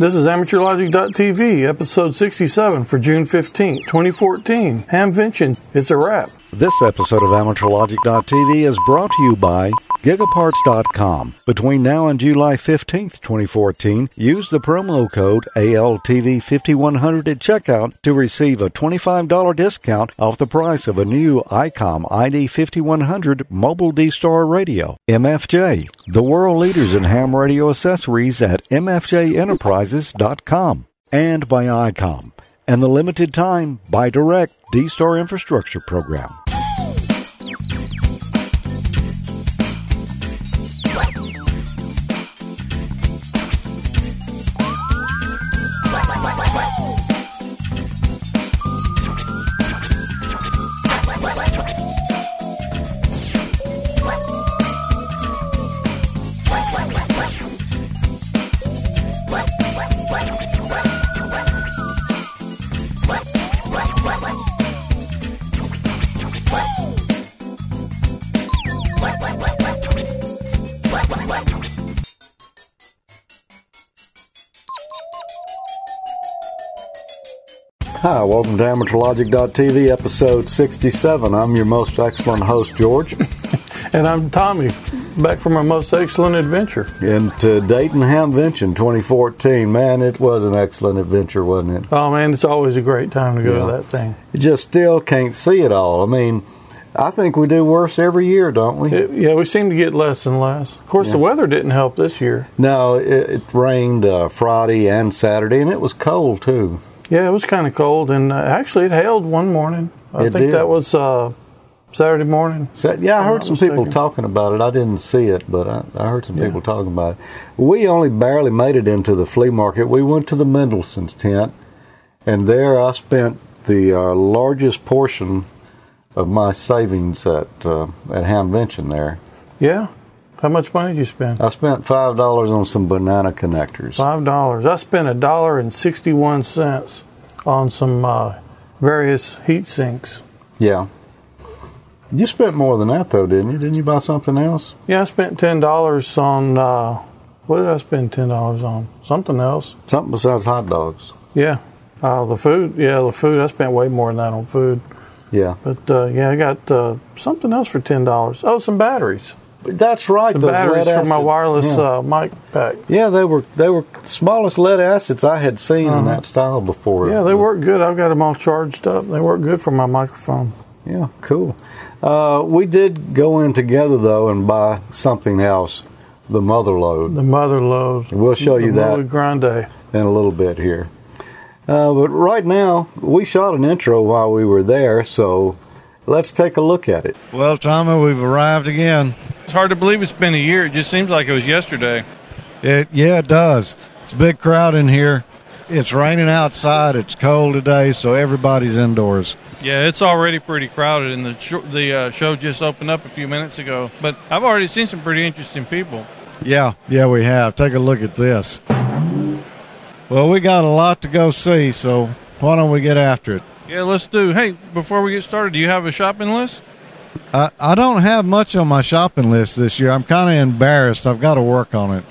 This is AmateurLogic.tv, episode 67 for June 15, 2014. Hamvention, it's a wrap. This episode of AmateurLogic.tv is brought to you by Gigaparts.com. Between now and July 15th, 2014, use the promo code ALTV5100 at checkout to receive a $25 discount off the price of a new ICOM ID5100 mobile D-Star radio. MFJ, the world leaders in ham radio accessories at MFJEnterprises.com. And by ICOM and the limited time by Direct D-Star infrastructure program. Hi, welcome to AmateurLogic.tv, episode 67. I'm your most excellent host, George. And I'm Tommy, back from our most excellent adventure. and to Dayton Hamvention 2014. Man, it was an excellent adventure, wasn't it? Oh man, it's always a great time to go Yeah. to that thing. You just still can't see it all. I mean, I think we do worse every year, don't we? It- yeah, we seem to get less and less. Of course, the weather didn't help this year. no, it, it rained uh, Friday and Saturday, and it was cold too. Yeah, it was kind of cold, and uh, actually, it hailed one morning. I It think did. that was uh, Saturday morning. So, yeah, I heard some people talking about it. I didn't see it, but I, I heard some Yeah. people talking about it. We only barely made it into the flea market. We went to the Mendelson's tent, and there I spent the uh, largest portion of my savings at uh, at Hamvention. There, Yeah. How much money did you spend? I spent five dollars on some banana connectors. Five dollars. I spent a dollar and sixty-one cents on some uh, various heat sinks. Yeah, you spent more than that though, didn't you? Didn't you buy something else? Yeah, I spent ten dollars on. Uh, what did I spend ten dollars on? Something else. Something besides hot dogs. Yeah. Uh, the food. Yeah, the food. I spent way more than that on food. Yeah, But uh, yeah, I got uh, something else for ten dollars. Oh, some batteries. That's right. Those batteries for my wireless yeah. uh, mic pack. Yeah, they were they were the smallest lead acids I had seen in that style before. Uh-huh. Yeah, they work good. I've got them all charged up. They work good for my microphone. Yeah, cool. Uh, we did go in together though and buy something else, the mother load, The mother load. We'll show you that. Grande. in a little bit here. Uh, but right now, we shot an intro while we were there, so let's take a look at it. Well, Tommy, we've arrived again. It's hard to believe it's been a year. It just seems like it was yesterday. It yeah, it does. It's a big crowd in here. It's raining outside. It's cold today, so everybody's indoors. Yeah, it's already pretty crowded, and the sh- the uh, show just opened up a few minutes ago. But I've already seen some pretty interesting people. Yeah, yeah, we have. Take a look at this. Well, we got a lot to go see, so why don't we get after it? Yeah, let's do. Hey, before we get started, do you have a shopping list? I, I don't have much on my shopping list this year. I'm kind of embarrassed. I've got to work on it.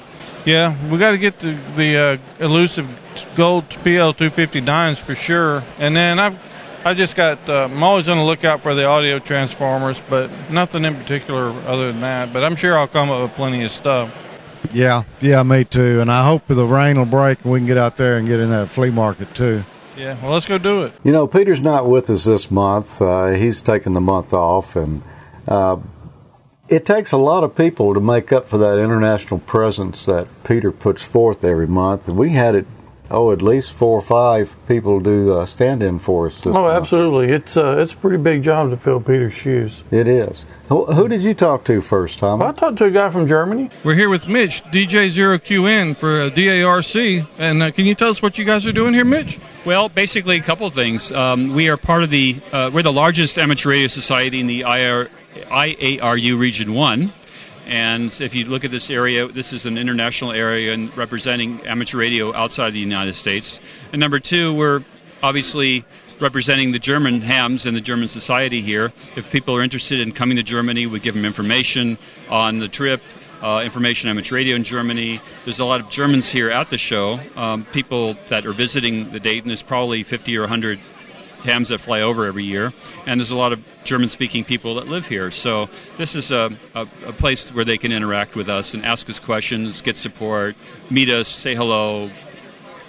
Yeah, we got to get the the uh, elusive gold PL two fifty nines for sure. And then I've I just got. Uh, I'm always on the lookout for the audio transformers, but nothing in particular other than that. But I'm sure I'll come up with plenty of stuff. Yeah, yeah, me too. And I hope the rain will break and we can get out there and get in that flea market too. Yeah, well, let's go do it. You know, Peter's not with us this month. Uh, he's taking the month off, and uh, it takes a lot of people to make up for that international presence that Peter puts forth every month. And we had it, oh, at least four or five people do uh, stand in for us this Oh, month. absolutely. It's uh, it's a pretty big job to fill Peter's shoes. It is. Who, who did you talk to first, Tom? Well, I talked to a guy from Germany. We're here with Mitch, DJ0QN for uh, DARC. And uh, can you tell us what you guys are doing here, Mitch? Well, basically, a couple of things. Um, we are part of the uh, we're the largest amateur radio society in the IR, IARU Region One, and if you look at this area, this is an international area and representing amateur radio outside the United States. And number two, we're obviously representing the German hams and the German society here. If people are interested in coming to Germany, we give them information on the trip. uh, Information on Amateur Radio in Germany. There's a lot of Germans here at the show. Um, people that are visiting the Dayton is probably 50 or 100 hams that fly over every year, and there's a lot of German-speaking people that live here. So this is a, a, a, place where they can interact with us and ask us questions, get support, meet us, say hello,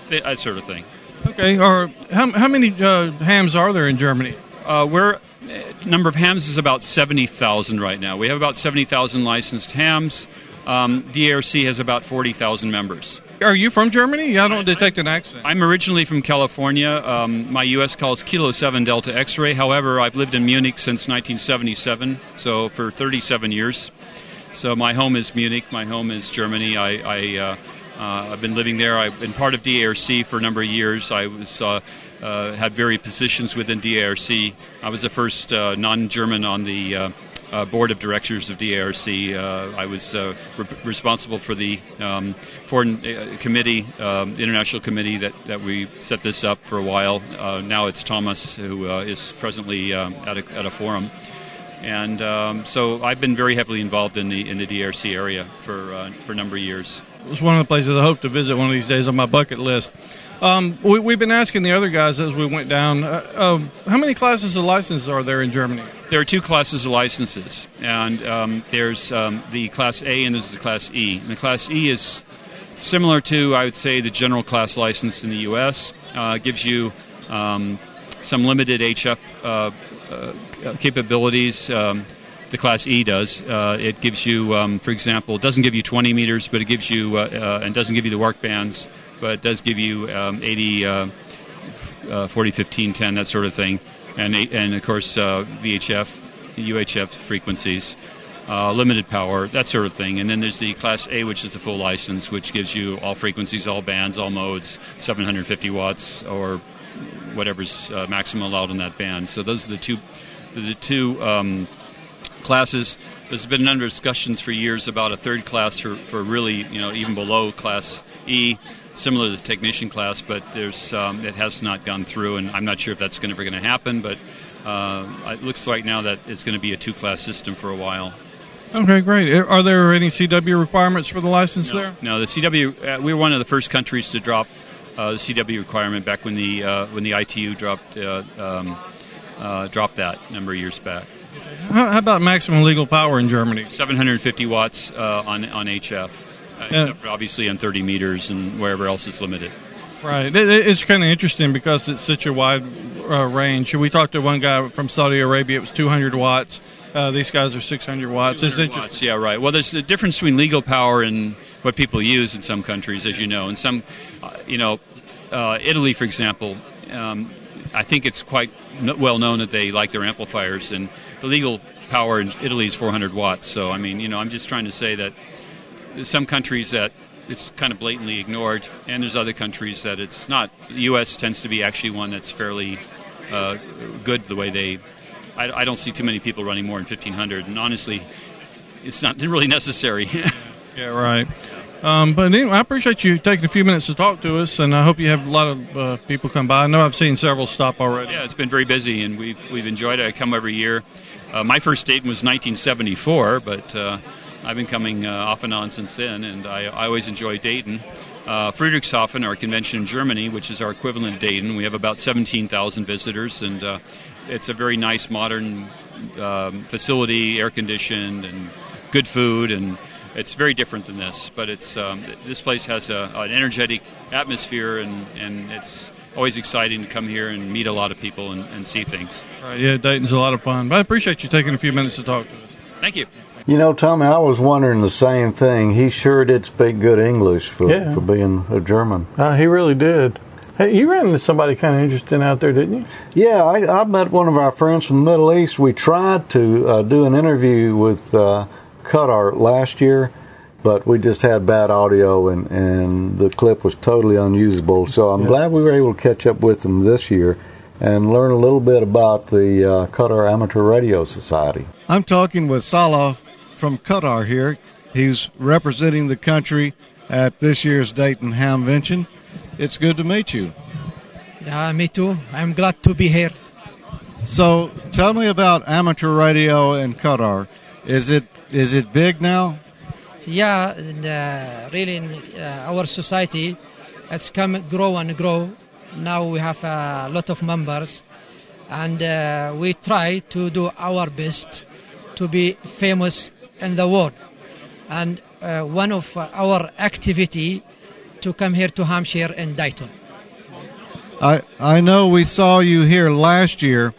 that sort of thing. Okay. Or how, how many uh, hams are there in Germany? Uh, we're uh, number of hams is about seventy thousand right now. We have about seventy thousand licensed hams. Um, DARC has about forty thousand members. Are you from Germany? I don't detect an accent. I'm originally from California. Um, my U.S. call is Kilo 7 Delta X ray. However, I've lived in Munich since 1977, so for 37 years. So my home is Munich, my home is Germany. I, I, uh, uh, I've been living there. I've been part of DARC for a number of years. I was uh, uh, had various positions within DARC. I was the first uh, non-German on the uh, uh, board of directors of DARC. Uh, I was uh, re- responsible for the um, foreign uh, committee, um, international committee that, that we set this up for a while. Uh, now it's Thomas who uh, is presently um, at, a, at a forum. And um, so I've been very heavily involved in the in the DRC area for for a number of years. It was one of the places I hope to visit one of these days on my bucket list. Um, we, have been asking the other guys as we went down, uh, um, how many classes of licenses are there in Germany? There are two classes of licenses, and um, there's um, the Class A and there's the Class E. And the Class E is similar to, I would say, the general class license in the U.S. Uh, gives you um, some limited HF uh, uh, capabilities um, the Class E does. Uh, it gives you, um, for example, it doesn't give you 20 meters, but it gives you, uh, uh, and doesn't give you the work bands but it does give you um, 80, uh, uh, 40, 15, 10, that sort of thing, and and of course uh, VHF, UHF frequencies. Uh, limited power, that sort of thing. And then there's the Class A, which is the full license, which gives you all frequencies, all bands, all modes, 750 watts or whatever's uh, maximum allowed in that band. So those are the two, the two um, classes. There's been of discussions for years about a third class for, for really, you know, even below Class E similar to the technician class, but there's um, it has not gone through, and I'm not sure if that's going ever going to happen. But uh, it looks like now that it's going to be a two class system for a while. Okay, great. Are there any CW requirements for the license no, there? No, the CW. Uh, we were one of the first countries to drop uh, the CW requirement back when the uh, when the ITU dropped uh, um, uh, dropped that a number of years back. How, how, about maximum legal power in Germany? 750 watts on on HF uh, obviously on 30 meters and wherever else is limited. Right. It, it's kind of interesting because it's such a wide uh, range. We talked to one guy from Saudi Arabia. It was 200 watts. Uh, these guys are 600 watts. 200 watts, yeah, right. Well, there's a difference between legal power and what people use in some countries, as you know. In some, uh, you know, uh, Italy, for example, um, I think it's quite well known that they like their amplifiers, and the legal power in Italy is 400 watts. So, I mean, you know, I'm just trying to say that there's some countries that it's kind of blatantly ignored, and there's other countries that it's not. The U.S. tends to be actually one that's fairly uh, good the way they. I, I, don't see too many people running more than 1,500, and honestly, it's not really necessary. yeah, right. Um, but anyway, I appreciate you taking a few minutes to talk to us, and I hope you have a lot of uh, people come by. I know I've seen several stop already. Yeah, it's been very busy, and we've we've enjoyed it. I come every year. Uh, my first date was 1974, but uh, I've been coming uh, off and on since then, and I, I always enjoy Dayton. Uh, Friedrichshafen, our convention in Germany, which is our equivalent of Dayton, we have about 17,000 visitors, and uh, it's a very nice, modern um, facility, air conditioned, and good food, and it's very different than this. But it's um, this place has a, an energetic atmosphere, and, and it's always exciting to come here and meet a lot of people and, and see things. Right, yeah, Dayton's a lot of fun. But I appreciate you taking a few minutes to talk to us. Thank you. You know, Tommy, I was wondering the same thing. He sure did speak good English for, yeah. for being a German. Uh, he really did. Hey, you ran into somebody kind of interesting out there, didn't you? Yeah, I, I met one of our friends from the Middle East. We tried to uh, do an interview with uh, Qatar last year, but we just had bad audio and, and the clip was totally unusable. So I'm yeah. glad we were able to catch up with them this year and learn a little bit about the uh, Qatar Amateur Radio Society. I'm talking with Salah from Qatar here. He's representing the country at this year's Dayton Hamvention. It's good to meet you. Yeah, me too. I'm glad to be here. So, tell me about amateur radio in Qatar. Is it is it big now? Yeah, and, uh, really, in uh, our society, it's come grow and grow. Now we have a lot of members, and uh, we try to do our best to be famous in the world. And uh, one of our activity to come here to Hampshire and Dayton. I I know we saw you here last year,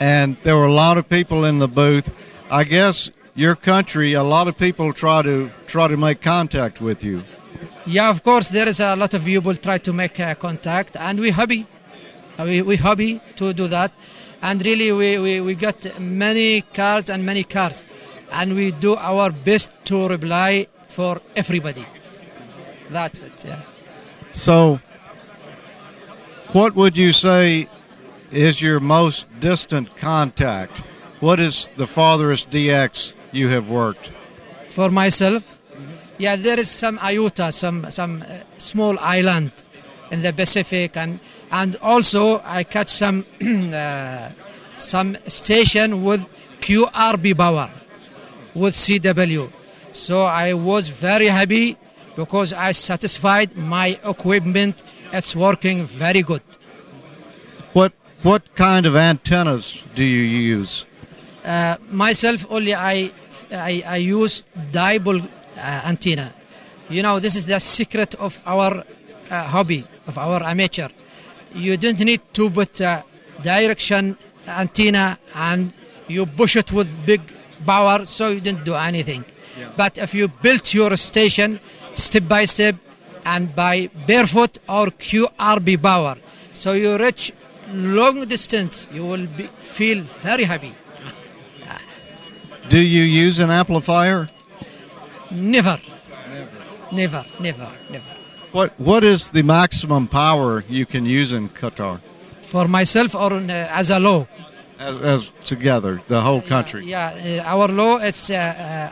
and there were a lot of people in the booth. I guess your country, a lot of people try to try to make contact with you. Yeah, of course, there is a lot of people try to make uh, contact, and we happy. Uh, We we happy to do that, and really we, we, we got many cards and many cards, and we do our best to reply for everybody. That's it. Yeah. So, what would you say is your most distant contact? What is the farthest DX you have worked? For myself, yeah, there is some iota, some some uh, small island in the Pacific, and and also I catch some uh, some station with QRP power with CW. So I was very happy because I satisfied my equipment. It's working very good. What what kind of antennas do you use? Uh, myself only I, I, I use dipole uh, antenna. You know, this is the secret of our uh, hobby, of our amateur. You don't need to put uh, direction antenna and you push it with big power so you didn't do anything. But if you built your station step by step and by barefoot or QRP power, so you reach long distance, you will be, feel very happy. Do you use an amplifier? Never. Never, never, never. What what is the maximum power you can use in Qatar For myself or uh, as a law. As, as together, the whole country? Yeah, uh, our law it's uh,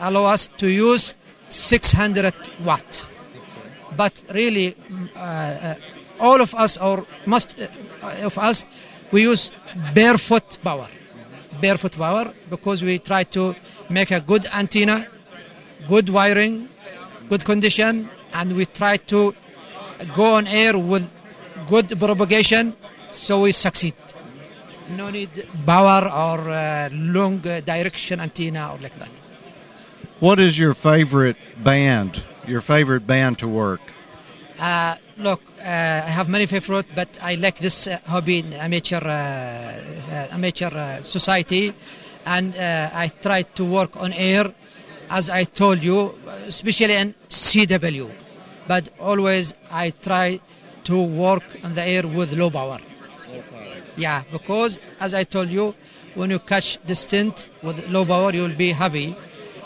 uh, allow us to use 600 watt. But really, mm, uh, uh, all of us or most uh, of us, we use barefoot power. Barefoot power because we try to make a good antenna, good wiring, good condition, and we try to go on air with good propagation, so we succeed. No need power or uh, long direction antenna or like that. What is your favorite band? Your favorite band to work? Uh, look, uh, I have many favorite, but I like this uh, hobby in amateur uh, uh, amateur uh, society, and uh, I try to work on air, as I told you, especially in CW. But always I try to work on the air with low power. Yeah, because as I told you, when you catch distant with low power, you will be happy.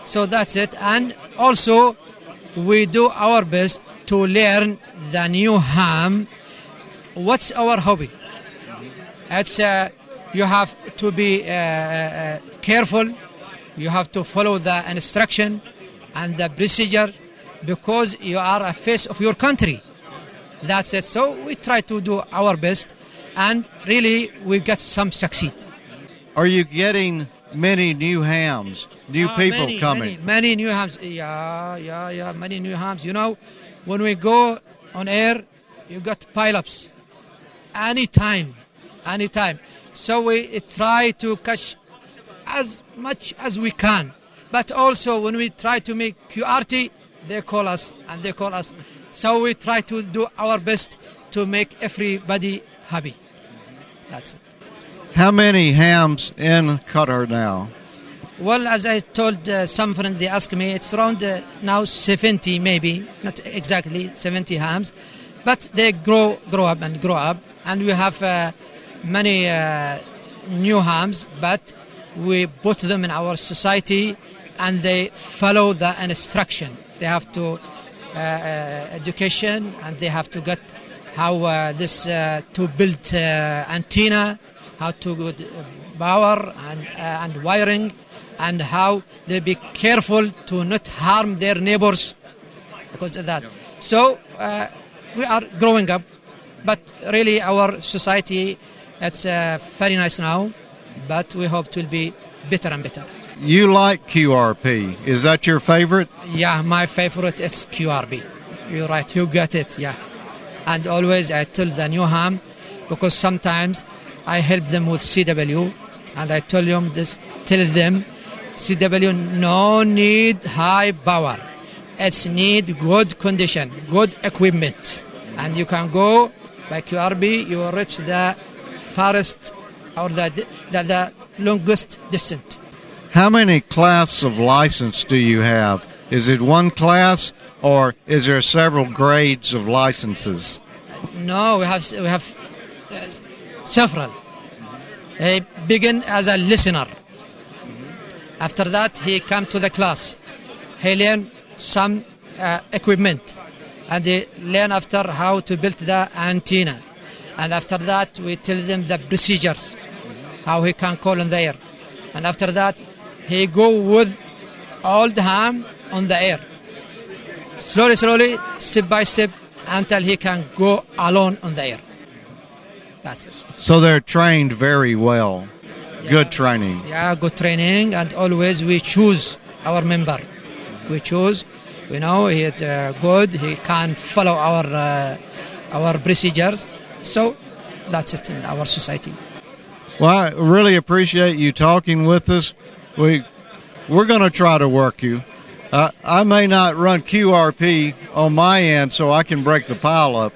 So that's it. And also, we do our best to learn the new ham. What's our hobby? It's uh, you have to be uh, uh, careful. You have to follow the instruction and the procedure because you are a face of your country. That's it. So we try to do our best, and really we get some succeed. Are you getting many new hams, new Ah, people many, coming? Many, many new hams. Yeah, yeah, yeah. Many new hams. You know, when we go on air, you got pileups. Anytime, anytime. So we try to catch as much as we can. But also when we try to make QRT, they call us and they call us. So we try to do our best to make everybody happy. That's it. How many hams in Qatar now? Well, as I told uh, some friends, they asked me, it's around uh, now 70 maybe, not exactly 70 hams, but they grow, grow up and grow up, and we have uh, many uh, new hams, but we put them in our society, and they follow the instruction. They have to uh, uh, education, and they have to get how uh, this uh, to build uh, antenna, how to good power and uh, and wiring, and how they be careful to not harm their neighbors because of that. So uh, we are growing up, but really our society it's uh, very nice now, but we hope it will be better and better. you like QRP. Is that your favorite? Yeah, my favorite is QRP. You're right, you get it, yeah. And always I tell the new ham because sometimes I help them with CW and I tell them this tell them CW no need high power. It's need good condition, good equipment. And you can go by QRP, you reach the farthest or the, the, the longest distance. How many class of license do you have? Is it one class or is there several grades of licenses? No, we have we have uh, several. He begin as a listener. After that, he come to the class. He learn some uh, equipment, and he learn after how to build the antenna. And after that, we tell them the procedures, how he can call on the air. And after that, he go with all the ham on the air. Slowly, slowly, step by step, until he can go alone on the air. That's it. So they're trained very well. Good training. Yeah, good training, and always we choose our member. We choose, you know, he is uh, good. He can follow our uh, our procedures. So that's it in our society. Well, I really appreciate you talking with us. We we're going to try to work you. Uh, I may not run QRP on my end, so I can break the pile up,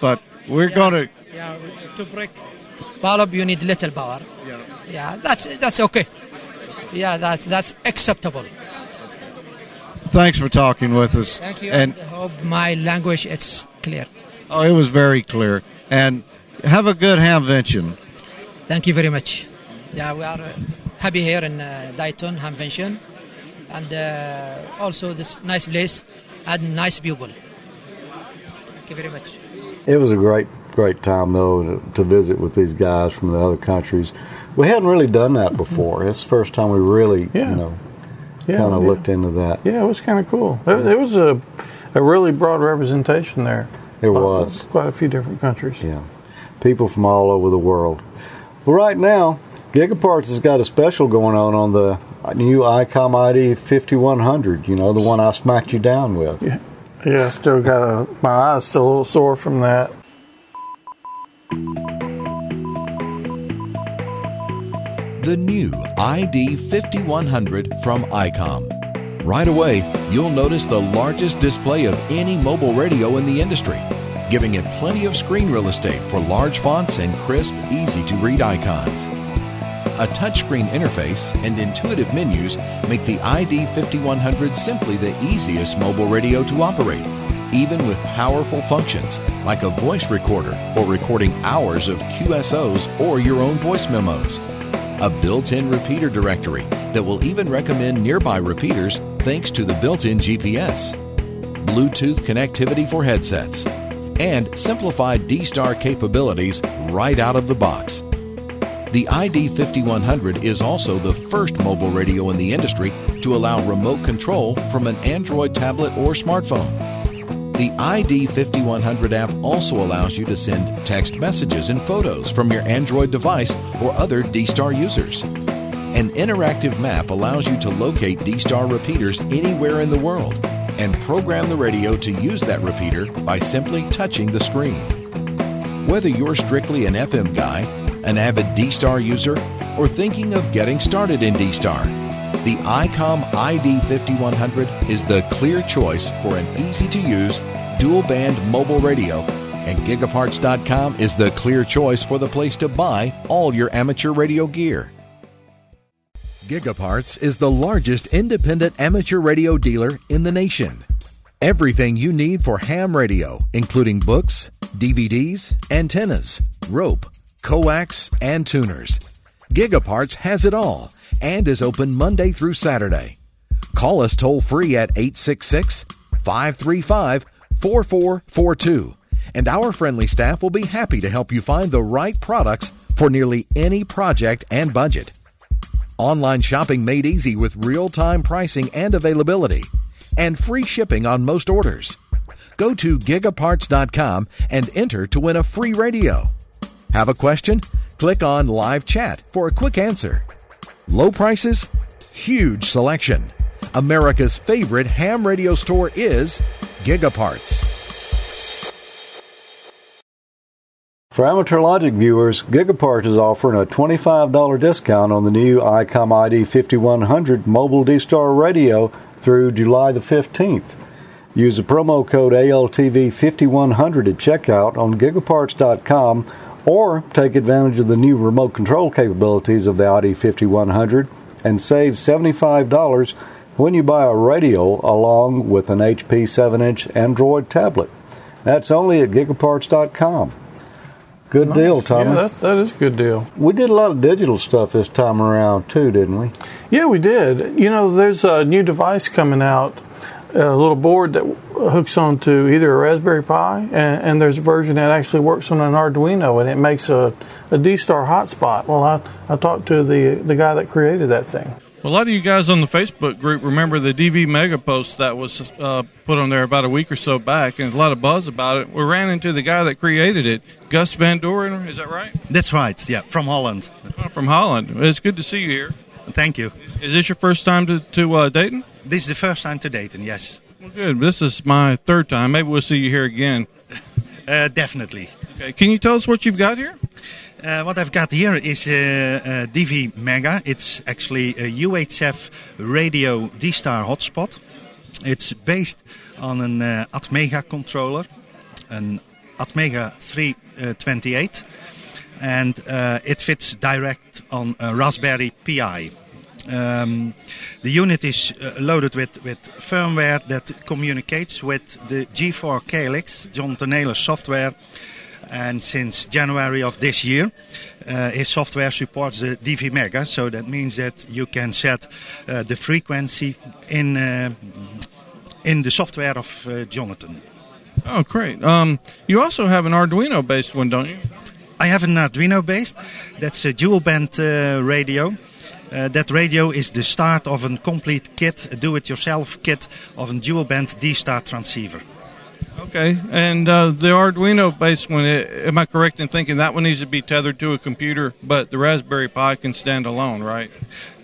but we're Yeah. going to. Yeah, to break bulb, you need little power. Yeah. Yeah, that's that's okay. Yeah, that's that's acceptable. Thanks for talking with us. Thank you. And I hope my language is clear. oh, it was very clear. And have a good hamvention. Thank you very much. Yeah, we are uh, happy here in uh, Dayton, Hamvention, and uh, also this nice place and nice people. Thank you very much. It was a great, great time though to, to visit with these guys from the other countries. We hadn't really done that before. It's the first time we really, Yeah. you know, Yeah, kind of yeah. looked into that. Yeah, it was kind of cool. It, it was a, a really broad representation there. It Uh, was. quite a few different countries. Yeah, people from all over the world. Well, right now, Gigaparts has got a special going on on the new ICOM ID 5100. You know, the one I smacked you down with. Yeah, yeah. I still got a my eyes still a little sore from that. The new ID 5100 from ICOM. Right away, you'll notice the largest display of any mobile radio in the industry, giving it plenty of screen real estate for large fonts and crisp, easy to read icons. A touchscreen interface and intuitive menus make the ID 5100 simply the easiest mobile radio to operate, even with powerful functions like a voice recorder for recording hours of QSOs or your own voice memos a built in repeater directory that will even recommend nearby repeaters thanks to the built in GPS, Bluetooth connectivity for headsets, and simplified D Star capabilities right out of the box. The ID 5100 is also the first mobile radio in the industry to allow remote control from an Android tablet or smartphone. The ID 5100 app also allows you to send text messages and photos from your Android device or other D Star users. An interactive map allows you to locate D Star repeaters anywhere in the world and program the radio to use that repeater by simply touching the screen. Whether you're strictly an FM guy, an avid D Star user, or thinking of getting started in D Star, the ICOM ID 5100 is the clear choice for an easy to use dual band mobile radio, and Gigaparts.com is the clear choice for the place to buy all your amateur radio gear. Gigaparts is the largest independent amateur radio dealer in the nation. Everything you need for ham radio, including books, DVDs, antennas, rope, coax, and tuners. Gigaparts has it all and is open Monday through Saturday. Call us toll free at 866 535 4442, and our friendly staff will be happy to help you find the right products for nearly any project and budget. Online shopping made easy with real time pricing and availability, and free shipping on most orders. Go to gigaparts.com and enter to win a free radio. Have a question? Click on live chat for a quick answer. Low prices? huge selection. America's favorite ham radio store is Gigaparts. For Amateur Logic viewers, Gigapart is offering a $25 discount on the new ICOM ID 5100 mobile D-Star radio through July the 15th. Use the promo code ALTV5100 at checkout on gigaparts.com or take advantage of the new remote control capabilities of the ID 5100 and save $75 when you buy a radio along with an HP 7 inch Android tablet. That's only at gigaparts.com. Good Nice. deal, Tommy. Yeah, that, that is a good deal. we did a lot of digital stuff this time around, too, didn't we? Yeah, we did. You know, there's a new device coming out, a little board that hooks onto either a Raspberry Pi, and, and there's a version that actually works on an Arduino, and it makes a, a D-Star hotspot. Well, I, I talked to the the guy that created that thing. Well, a lot of you guys on the Facebook group remember the DV Mega post that was uh, put on there about a week or so back, and a lot of buzz about it. We ran into the guy that created it, Guus Van Dooren. Is that right? That's right. Yeah, from Holland. Oh, From Holland. It's good to see you here. Thank you. Is this your first time to, to uh, Dayton? This is the first time to Dayton. Yes, Well, good. This is my third time. Maybe we'll see you here again. uh, definitely. Okay. Can you tell us what you've got here? Uh, what I've got here is a, uh, DV Mega. It's actually a UHF radio D-Star hotspot. It's based on an uh, Atmega controller, an Atmega 328, and uh, it fits direct on a Raspberry Pi. Um, the unit is uh, loaded with, with firmware that communicates with the G4 KLX, John Naylor software, and since January of this year, uh, his software supports the DV Mega, so that means that you can set uh, the frequency in uh, in the software of uh, Jonathan. Oh, great. Um, you also have an Arduino-based one, don't you? I have an Arduino based. That's a dual band uh, radio. Uh, that radio is the start of a complete kit, a do-it-yourself kit of a dual band D-Star transceiver. Okay. And uh, the Arduino-based one, am I correct in thinking that one needs to be tethered to a computer, but the Raspberry Pi can stand alone, right?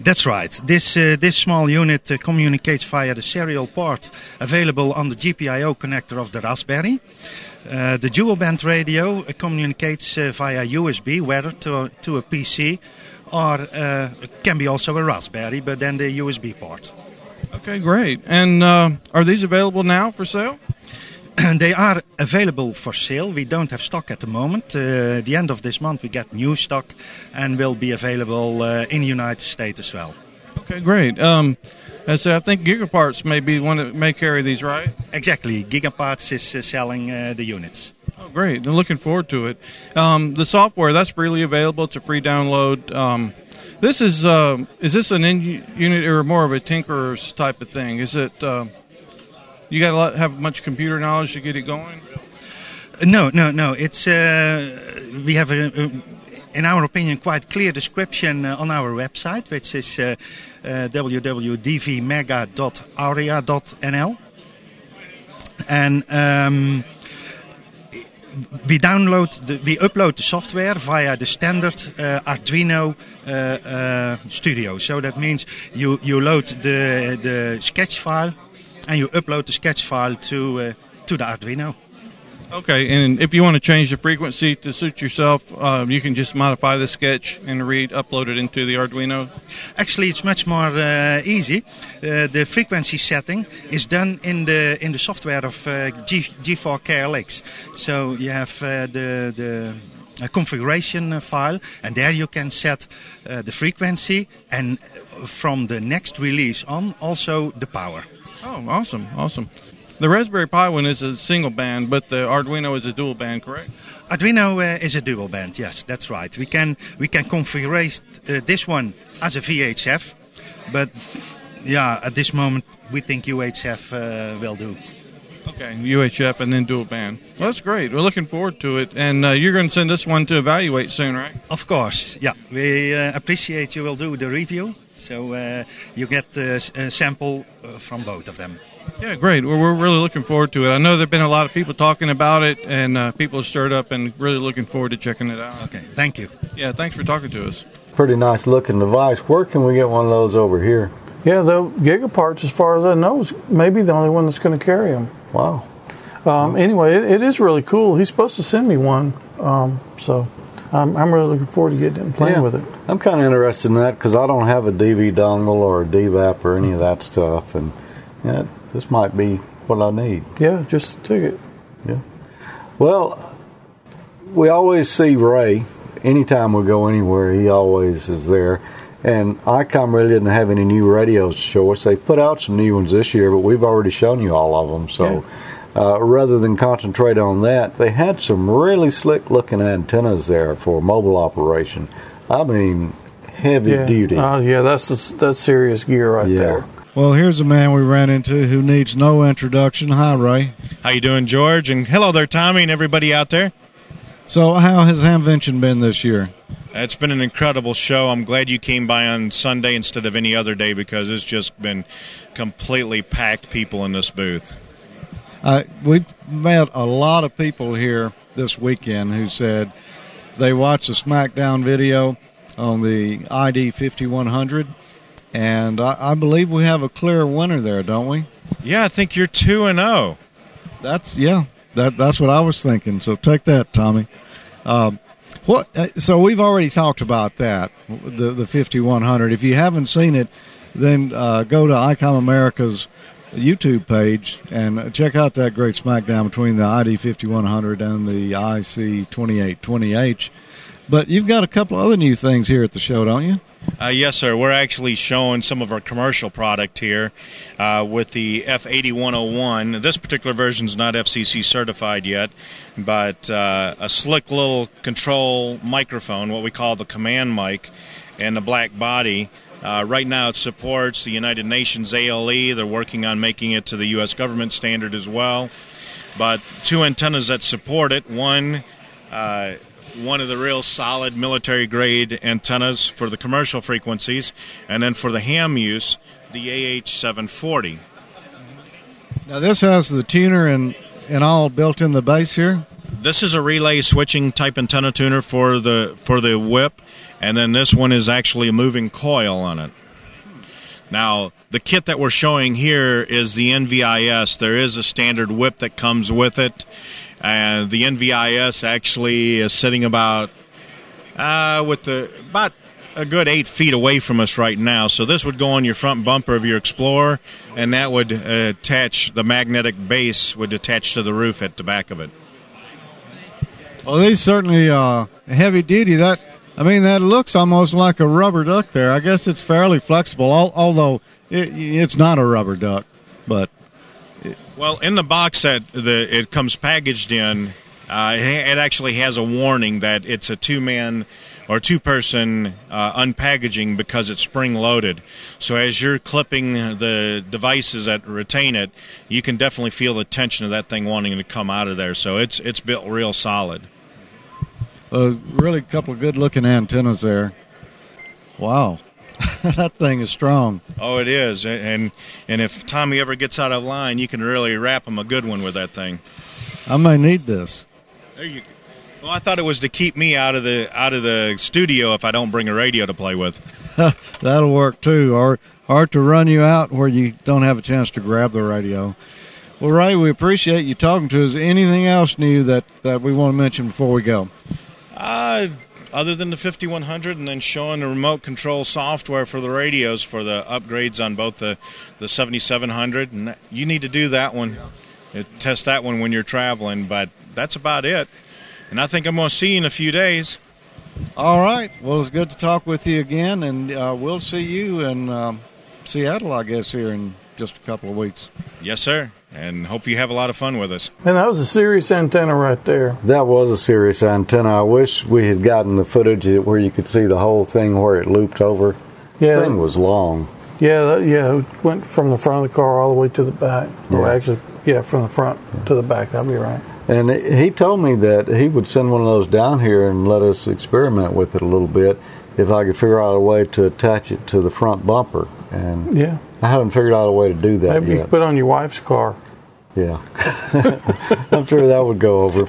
That's right. This uh, this small unit uh, communicates via the serial port available on the GPIO connector of the Raspberry. Uh, the dual band radio communicates via USB, whether to, to a PC or uh, can be also a Raspberry, but then the USB port. Okay, great. And uh, are these available now for sale? they are available for sale. We don't have stock at the moment. Uh, at the end of this month, we get new stock and will be available uh, in the United States as well. Okay, great. Um, and so I think Gigaparts may be one that may carry these, right? Exactly. Gigaparts is uh, selling uh, the units. Great. I'm looking forward to it. Um, the software that's freely available. It's a free download. Um, this is uh, is this an in unit or more of a tinkerer's type of thing? Is it? Uh, you got to have much computer knowledge to get it going. No, no, no. It's uh, we have a, a, in our opinion, quite clear description uh, on our website, which is uh, uh, www.dvmega.auria.nl, and um, we download, the, we upload the software via the standard uh, Arduino uh, uh, Studio. So that means you you load the the sketch file, and you upload the sketch file to to the Arduino. Okay, and if you want to change the frequency to suit yourself, uh, you can just modify the sketch and read upload it into the Arduino. Actually, it's much more uh, easy. Uh, the frequency setting is done in the in the software of uh, G, G4 KLX. So you have uh, the the uh, configuration file, and there you can set uh, the frequency and from the next release on also the power. Oh, awesome, awesome. The Raspberry Pi one is a single band, but the Arduino is a dual band, correct? Arduino uh, is a dual band. Yes, that's right. We can we can configure uh, this one as a VHF, but yeah, at this moment we think UHF uh, will do. Okay, UHF and then dual band. Well, that's great. We're looking forward to it, and uh, you're going to send us one to evaluate soon, right? Of course, yeah. We uh, appreciate you will do the review, so uh, you get uh, s- a sample uh, from both of them. Yeah, great. We're, we're really looking forward to it. I know there've been a lot of people talking about it, and uh, people are stirred up, and really looking forward to checking it out. Okay, thank you. Yeah, thanks for talking to us. Pretty nice looking device. Where can we get one of those over here? Yeah, the Gigaparts, as far as I know, is maybe the only one that's going to carry them. Wow. Um, anyway, it, it is really cool. He's supposed to send me one, um, so I'm, I'm really looking forward to getting and playing Yeah. with it. I'm kind of interested in that because I don't have a DV dongle or a DVAP or any of that stuff, and yeah, this might be what I need. Yeah, just a ticket. Yeah. Well, we always see Ray anytime we go anywhere. He always is there. And ICOM really didn't have any new radios to show us. They put out some new ones this year, but we've already shown you all of them. So uh, rather than concentrate on that, they had some really slick looking antennas there for mobile operation. I mean, heavy Yeah. duty. Oh, yeah, that's that's serious gear right Yeah. there. Well, here's a man we ran into who needs no introduction. Hi, Ray. How you doing, George? And hello there, Tommy, and everybody out there. So, how has Hamvention been this year? It's been an incredible show. I'm glad you came by on Sunday instead of any other day because it's just been completely packed people in this booth. Uh, we've met a lot of people here this weekend who said they watched the SmackDown video on the ID 5100, and I, I believe we have a clear winner there, don't we? Yeah, I think you're two and oh. zero. That's yeah. That that's what I was thinking. So take that, Tommy. Um, what? Uh, so we've already talked about that the the 5100. If you haven't seen it, then uh, go to ICOM America's YouTube page and check out that great SmackDown between the ID 5100 and the IC 2820H. But you've got a couple other new things here at the show, don't you? Uh, yes, sir. We're actually showing some of our commercial product here uh, with the F8101. This particular version is not FCC certified yet, but uh, a slick little control microphone, what we call the command mic, and the black body. Uh, right now, it supports the United Nations ALE. They're working on making it to the U.S. government standard as well. But two antennas that support it. One uh, one of the real solid military grade antennas for the commercial frequencies, and then for the ham use, the AH740. Now this has the tuner and and all built in the base here. This is a relay switching type antenna tuner for the for the whip, and then this one is actually a moving coil on it. Now, the kit that we're showing here is the NVIS. There is a standard whip that comes with it, and the NVIS actually is sitting about uh, with the about a good eight feet away from us right now. So this would go on your front bumper of your Explorer, and that would uh, attach the magnetic base would attach to the roof at the back of it. Well, these certainly uh, heavy duty. That I mean, that looks almost like a rubber duck. There, I guess it's fairly flexible, although it, it's not a rubber duck. But Well, in the box that the it comes packaged in, uh, it it actually has a warning that it's a two man or two person uh, unpackaging because it's spring loaded. So as you're clipping the devices that retain it, you can definitely feel the tension of that thing wanting to come out of there. So it's it's built real solid. Uh, really, a couple of good-looking antennas there. Wow, that thing is strong. Oh, it is, and and if Tommy ever gets out of line, you can really wrap him a good one with that thing. I may need this. There you go. Well, I thought it was to keep me out of the out of the studio if I don't bring a radio to play with. That'll work too, or or to run you out where you don't have a chance to grab the radio. Well, Ray, we appreciate you talking to us. Anything else new that, that we want to mention before we go? Uh, other than the 5100 and then showing the remote control software for the radios for the upgrades on both the, the 7700 and you need to do that one. Uh, test that one when you're traveling but that's about it. And i think i'm going to see you in a few days. All right. Well, it's good to talk with you again, and uh, we'll see you in um, Seattle, I guess, here in just a couple of weeks. yes sir and hope you have a lot of fun with us And that was a serious antenna right there. That was a serious antenna. I wish we had gotten the footage where you could see the whole thing where it looped over. Yeah, thing was long. yeah, that, yeah. It went from the front of the car all the way to the back. Or Yeah. actually, yeah, from the front to the back. That'd be right. And he told me that he would send one of those down here and let us experiment with it a little bit if I could figure out a way to attach it to the front bumper. And Yeah, I haven't figured out a way to do that maybe you yet. could put on your wife's car. Yeah. I'm sure that would go over.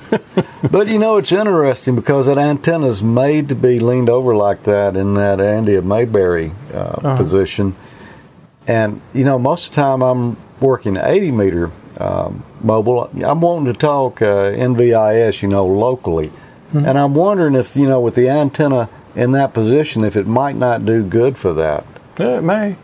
But you know, it's interesting because that antenna's made to be leaned over like that in that Andy of Mayberry uh, Uh-huh. position. And you know, most of the time I'm working 80 meter um, mobile. I'm wanting to talk uh, NVIS, you know, locally, mm-hmm. and I'm wondering if you know, with the antenna in that position, if it might not do good for that. Yeah, it may.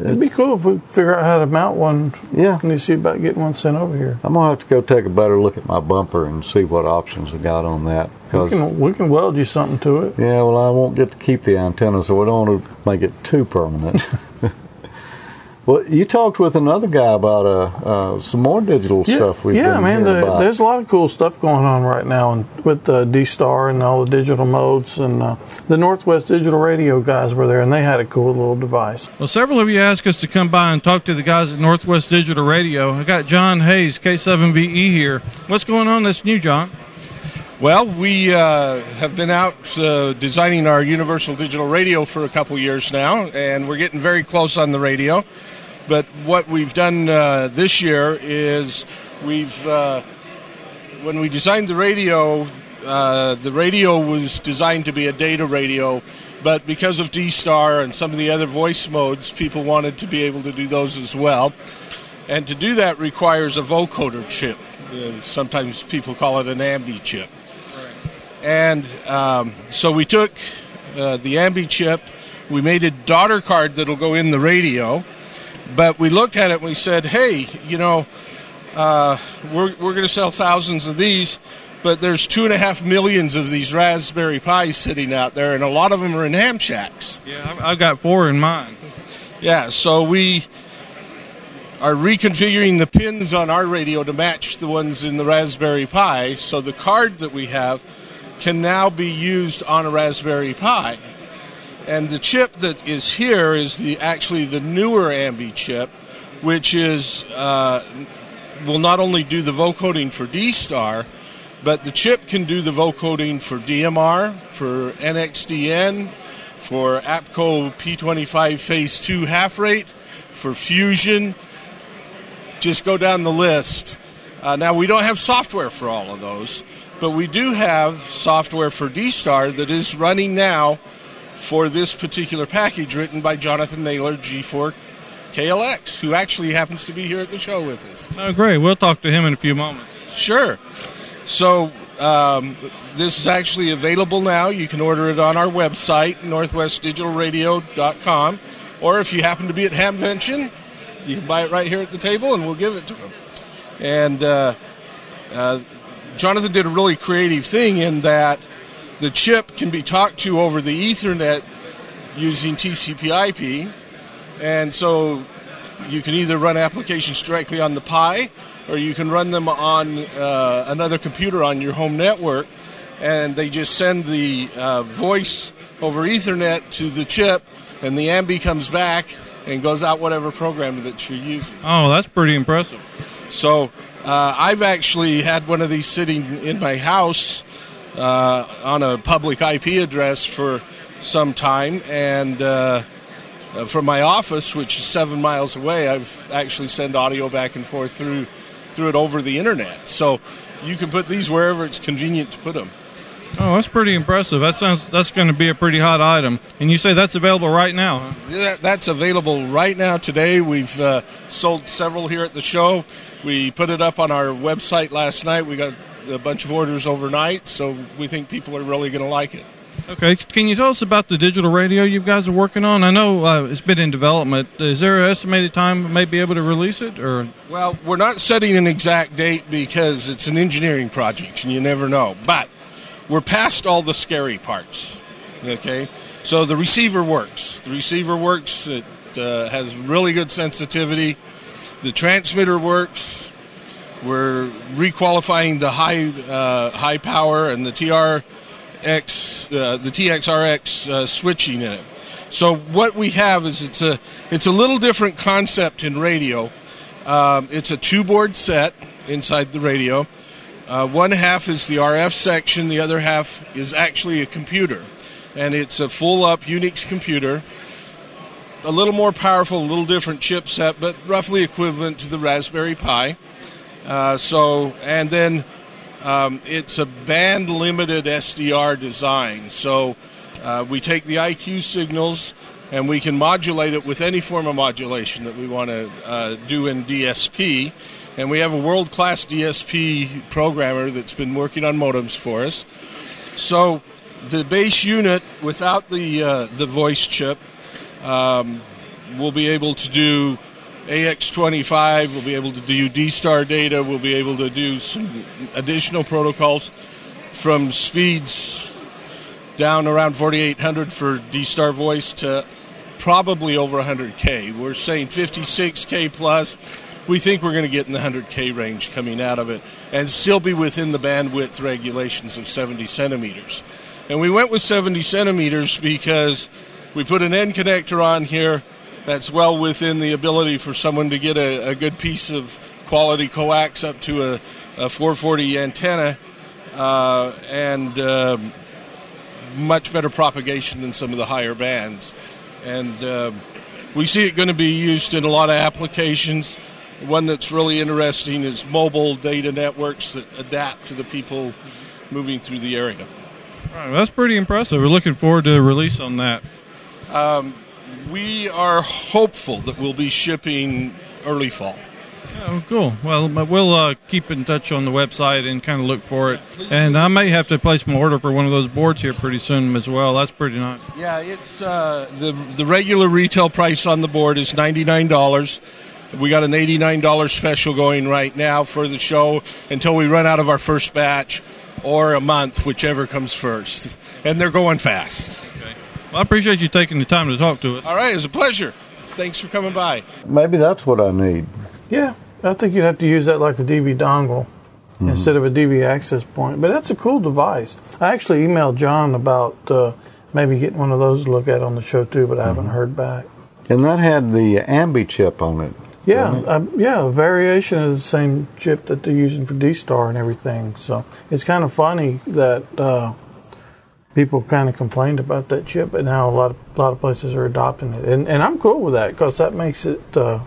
It'd be cool if we figure out how to mount one. Yeah. And you see about getting one sent over here. I'm gonna have to go take a better look at my bumper and see what options I got on that. We can, we can weld you something to it. Yeah, well, I won't get to keep the antenna, so we don't want to make it too permanent. Well, you talked with another guy about uh, uh, some more digital yeah, stuff. We've yeah, man. The, there's a lot of cool stuff going on right now, and with uh, D Star and all the digital modes, and uh, the Northwest Digital Radio guys were there, and they had a cool little device. Well, several of you asked us to come by and talk to the guys at Northwest Digital Radio. I got John Hayes, K7VE here. What's going on that's new, John? Well, we uh, have been out uh, designing our universal digital radio for a couple years now, and we're getting very close on the radio. But what we've done uh, this year is we've, uh, when we designed the radio, uh, the radio was designed to be a data radio, but because of D Star and some of the other voice modes, people wanted to be able to do those as well. And to do that requires a vocoder chip. Uh, sometimes people call it an AMBE chip. And um, so we took uh, the AMBE chip, we made a daughter card that'll go in the radio but we looked at it and we said, hey, you know, uh, we're, we're going to sell thousands of these, but there's two and a half millions of these Raspberry Pis sitting out there, and a lot of them are in ham shacks. Yeah, I've got four in mine. Yeah, so we are reconfiguring the pins on our radio to match the ones in the Raspberry Pi, so the card that we have can now be used on a Raspberry Pi. And the chip that is here is the actually the newer AMBE chip, which is uh, will not only do the vocoding for D Star, but the chip can do the vocoding for DMR, for NXDN, for APCO P25 Phase 2 half rate, for Fusion. Just go down the list. Uh, now, we don't have software for all of those, but we do have software for D Star that is running now for this particular package written by Jonathan Naylor, G4 KLX, who actually happens to be here at the show with us. Oh, great. We'll talk to him in a few moments. Sure. So, um, this is actually available now. You can order it on our website, northwestdigitalradio.com. Or if you happen to be at Hamvention, you can buy it right here at the table and we'll give it to them. And uh, uh, Jonathan did a really creative thing in that the chip can be talked to over the Ethernet using TCP/IP, and so you can either run applications directly on the Pi, or you can run them on uh, another computer on your home network, and they just send the uh, voice over Ethernet to the chip, and the AMBE comes back and goes out whatever program that you're using. Oh, that's pretty impressive. So uh, I've actually had one of these sitting in my house uh, on a public IP address for some time, and uh, uh, from my office, which is seven miles away, I've actually sent audio back and forth through through it over the internet. So you can put these wherever it's convenient to put them. Oh, that's pretty impressive. That sounds that's going to be a pretty hot item. And you say that's available right now? Huh? Yeah, that's available right now today. We've uh, sold several here at the show. We put it up on our website last night. We got a bunch of orders overnight, so we think people are really going to like it. Okay, can you tell us about the digital radio you guys are working on? I know uh, it's been in development. Is there an estimated time we may be able to release it, or? Well, we're not setting an exact date because it's an engineering project, and you never know. But we're past all the scary parts. Okay, so the receiver works. The receiver works. It uh, has really good sensitivity. The transmitter works. We're requalifying the high uh, high power and the TRX uh, the TXRX uh, switching in it. So what we have is it's a it's a little different concept in radio. Um, it's a two board set inside the radio. Uh, one half is the RF section, the other half is actually a computer, and it's a full up Unix computer. A little more powerful, a little different chipset, but roughly equivalent to the Raspberry Pi. Uh, so, and then um, it's a band limited SDR design. So uh, we take the IQ signals and we can modulate it with any form of modulation that we want to uh, do in DSP. And we have a world class DSP programmer that's been working on modems for us. So the base unit without the uh, the voice chip um, will be able to do AX25. We'll be able to do D-Star data. We'll be able to do some additional protocols from speeds down around 4800 for D-Star voice to probably over 100k. We're saying 56k plus. We think we're going to get in the 100k range coming out of it and still be within the bandwidth regulations of 70 centimeters. And we went with 70 centimeters because we put an end connector on here that's well within the ability for someone to get a, a good piece of quality coax up to a, a 440 antenna uh, and uh, much better propagation than some of the higher bands. And uh, we see it going to be used in a lot of applications. One that's really interesting is mobile data networks that adapt to the people moving through the area. Right, that's pretty impressive. We're looking forward to a release on that. Um, we are hopeful that we'll be shipping early fall. Oh, cool. Well, we'll uh, keep in touch on the website and kind of look for it. And I may have to place my order for one of those boards here pretty soon as well. That's pretty nice. Yeah, it's uh, the the regular retail price on the board is ninety nine dollars. We got an eighty nine dollars special going right now for the show until we run out of our first batch or a month, whichever comes first. And they're going fast. Okay. Well, I appreciate you taking the time to talk to us. All right, it was a pleasure. Thanks for coming by. Maybe that's what I need. Yeah, I think you'd have to use that like a DV dongle mm-hmm. instead of a DV access point. But that's a cool device. I actually emailed John about uh, maybe getting one of those to look at on the show too, but I haven't mm-hmm. heard back. And that had the AMBE chip on it. Yeah, uh, yeah, a variation of the same chip that they're using for D Star and everything. So it's kind of funny that uh, people kind of complained about that chip, but now a lot of a lot of places are adopting it, and and I'm cool with that because that makes it uh,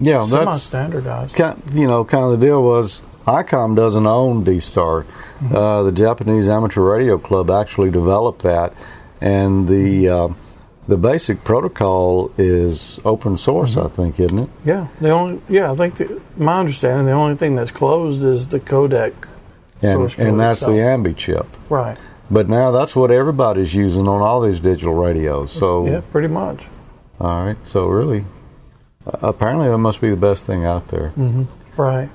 yeah semi standardized. You know, kind of the deal was ICOM doesn't own D Star. Mm-hmm. Uh, the Japanese Amateur Radio Club actually developed that, and the uh, the basic protocol is open source, mm-hmm. I think, isn't it? Yeah. The only yeah, I think the, my understanding the only thing that's closed is the codec. And, and that's itself. the AMBE chip. Right. But now that's what everybody's using on all these digital radios. So yeah, pretty much. All right. So really, uh, apparently that must be the best thing out there. Mm-hmm. Right.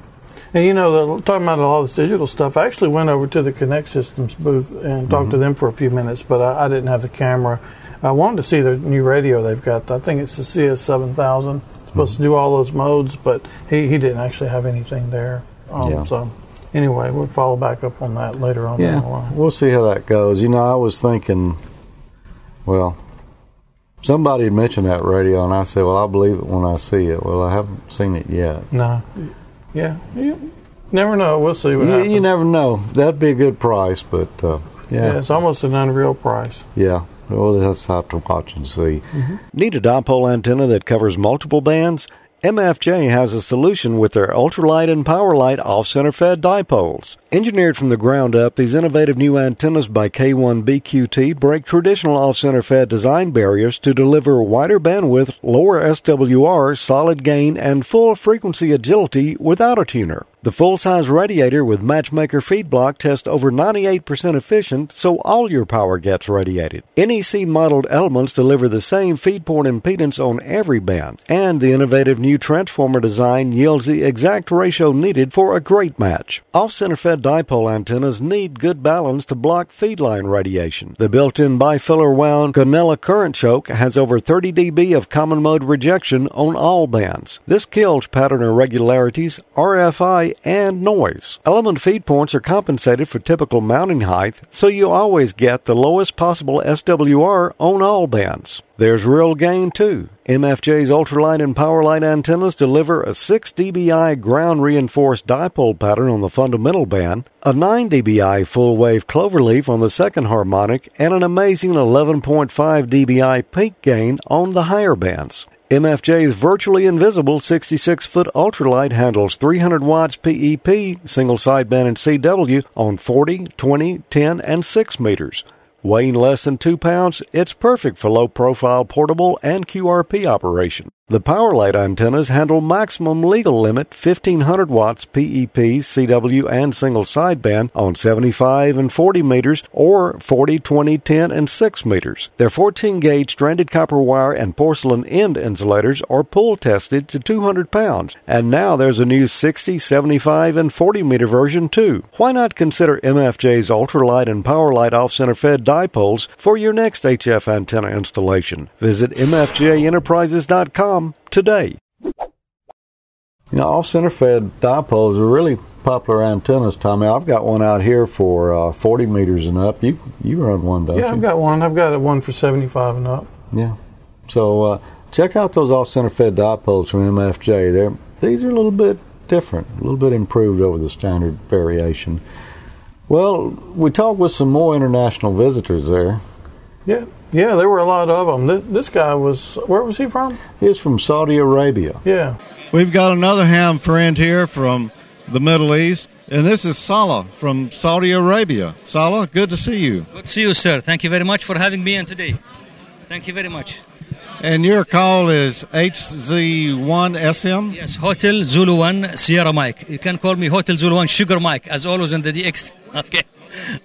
And you know, talking about all this digital stuff, I actually went over to the Connect Systems booth and talked mm-hmm. to them for a few minutes, but I, I didn't have the camera I wanted to see the new radio they've got. I think it's the CS7000. It's supposed mm-hmm. to do all those modes, but he, he didn't actually have anything there. Um, yeah. So anyway, we'll follow back up on that later on. Yeah, we'll see how that goes. You know, I was thinking, well, somebody had mentioned that radio, and I said, well, I'll believe it when I see it. Well, I haven't seen it yet. No. Yeah. You never know. We'll see what you, happens. You never know. That'd be a good price, but uh, yeah. yeah. It's almost an unreal price. Yeah. Well, that's just have to watch and see. Mm-hmm. Need a dipole antenna that covers multiple bands? MFJ has a solution with their ultralight and powerlight off-center fed dipoles. Engineered from the ground up, these innovative new antennas by K1BQT break traditional off-center fed design barriers to deliver wider bandwidth, lower SWR, solid gain, and full frequency agility without a tuner. The full-size radiator with Matchmaker feed block tests over 98% efficient, so all your power gets radiated. NEC modeled elements deliver the same feed impedance on every band, and the innovative new transformer design yields the exact ratio needed for a great match. Off-center fed dipole antennas need good balance to block feed line radiation. The built-in bifilar wound Guanella current choke has over 30 dB of common mode rejection on all bands. This kills pattern irregularities, RFI, and noise. Element feed points are compensated for typical mounting height, so you always get the lowest possible SWR on all bands. There's real gain too. MFJ's ultralight and powerlight antennas deliver a 6 dBi ground reinforced dipole pattern on the fundamental band, a 9 dBi full wave cloverleaf on the second harmonic, and an amazing 11.5 dBi peak gain on the higher bands. MFJ's virtually invisible 66 foot ultralight handles 300 watts PEP single sideband and CW on 40, 20, 10, and 6 meters. Weighing less than 2 pounds, it's perfect for low profile portable and QRP operation. The Powerlight antennas handle maximum legal limit 1500 watts PEP, CW, and single sideband on 75 and 40 meters or 40, 20, 10, and 6 meters. Their 14 gauge stranded copper wire and porcelain end insulators are pull tested to 200 pounds. And now there's a new 60, 75, and 40 meter version too. Why not consider MFJ's ultralight and Powerlight off center fed dipoles for your next HF antenna installation? Visit MFJEnterprises.com today. You know, off center fed dipoles are really popular antennas, Tommy. I've got one out here for uh, 40 meters and up. You you run one, don't yeah, you? I've got one. I've got one for 75 and up. Yeah. So uh, check out those off center fed dipoles from MFJ. They're, these are a little bit different, a little bit improved over the standard variation. Well, we talked with some more international visitors there. Yeah, yeah, there were a lot of them. This, this guy was, where was he from? He's from Saudi Arabia. Yeah. We've got another ham friend here from the Middle East, and this is Salah from Saudi Arabia. Salah, good to see you. Good to see you, sir. Thank you very much for having me in today. Thank you very much. And your call is HZ1SM? Yes, Hotel Zulu 1 Sierra Mike. You can call me Hotel Zulu 1 Sugar Mike, as always in the DX. Okay.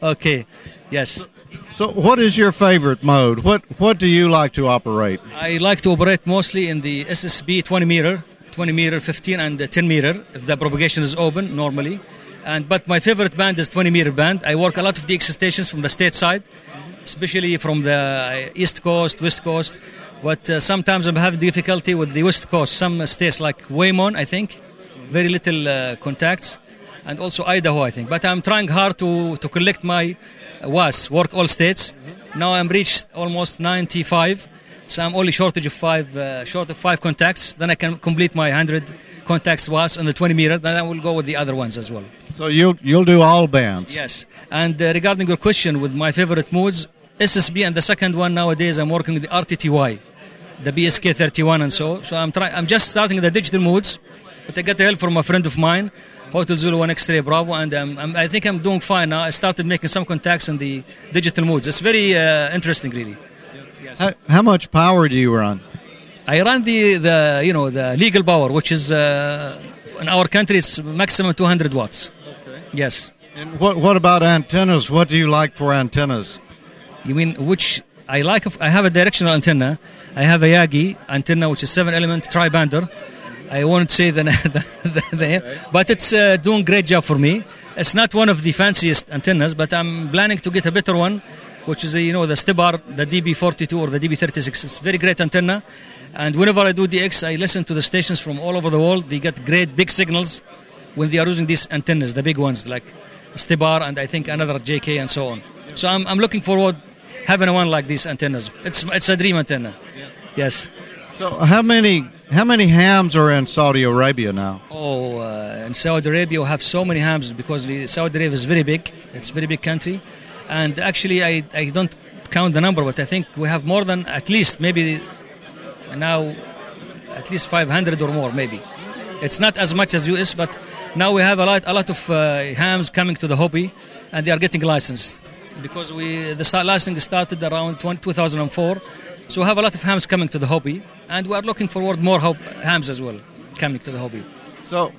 Okay. Yes. So, what is your favorite mode? What What do you like to operate? I like to operate mostly in the SSB 20 meter, 20 meter, 15 and 10 meter, if the propagation is open normally. And but my favorite band is 20 meter band. I work a lot of DX stations from the state side, especially from the east coast, west coast. But uh, sometimes I'm having difficulty with the west coast. Some states like Waymon, I think, very little uh, contacts, and also Idaho, I think. But I'm trying hard to to collect my was work all states. Now I'm reached almost 95, so I'm only shortage of five, uh, short of five contacts. Then I can complete my 100 contacts was on the 20 meter. Then I will go with the other ones as well. So you'll you'll do all bands. Yes. And uh, regarding your question with my favorite modes, SSB and the second one nowadays I'm working with the RTTY, the PSK 31 and so. So I'm trying. I'm just starting the digital modes, but I got the help from a friend of mine Hotel Zulu 1 X-Ray Bravo, and um, I'm, i think I'm doing fine now. I started making some contacts in the digital modes. It's very uh, interesting, really. Yes. How, how, much power do you run? I run the, the you know the legal power, which is uh, in our country it's maximum 200 watts. Okay. Yes. And what what about antennas? What do you like for antennas? You mean which? I like. I have a directional antenna. I have a Yagi antenna, which is seven element tri-bander I won't say the, the, the, the but it's uh, doing great job for me. It's not one of the fanciest antennas, but I'm planning to get a better one, which is uh, you know the SteppIR, the DB42 or the DB36. It's very great antenna, and whenever I do DX, I listen to the stations from all over the world. They get great big signals when they are using these antennas, the big ones like SteppIR and I think another JK and so on. So I'm, I'm looking forward having one like these antennas. It's it's a dream antenna. Yes. So how many how many hams are in Saudi Arabia now? Oh, uh, in Saudi Arabia we have so many hams because Saudi Arabia is very big. It's a very big country, and actually I, I don't count the number, but I think we have more than at least maybe now at least 500 or more maybe. It's not as much as US, but now we have a lot a lot of uh, hams coming to the hobby, and they are getting licensed because we the licensing started around 20, 2004 so we have a lot of hams coming to the hobby, and we are looking forward more hams as well coming to the hobby. So,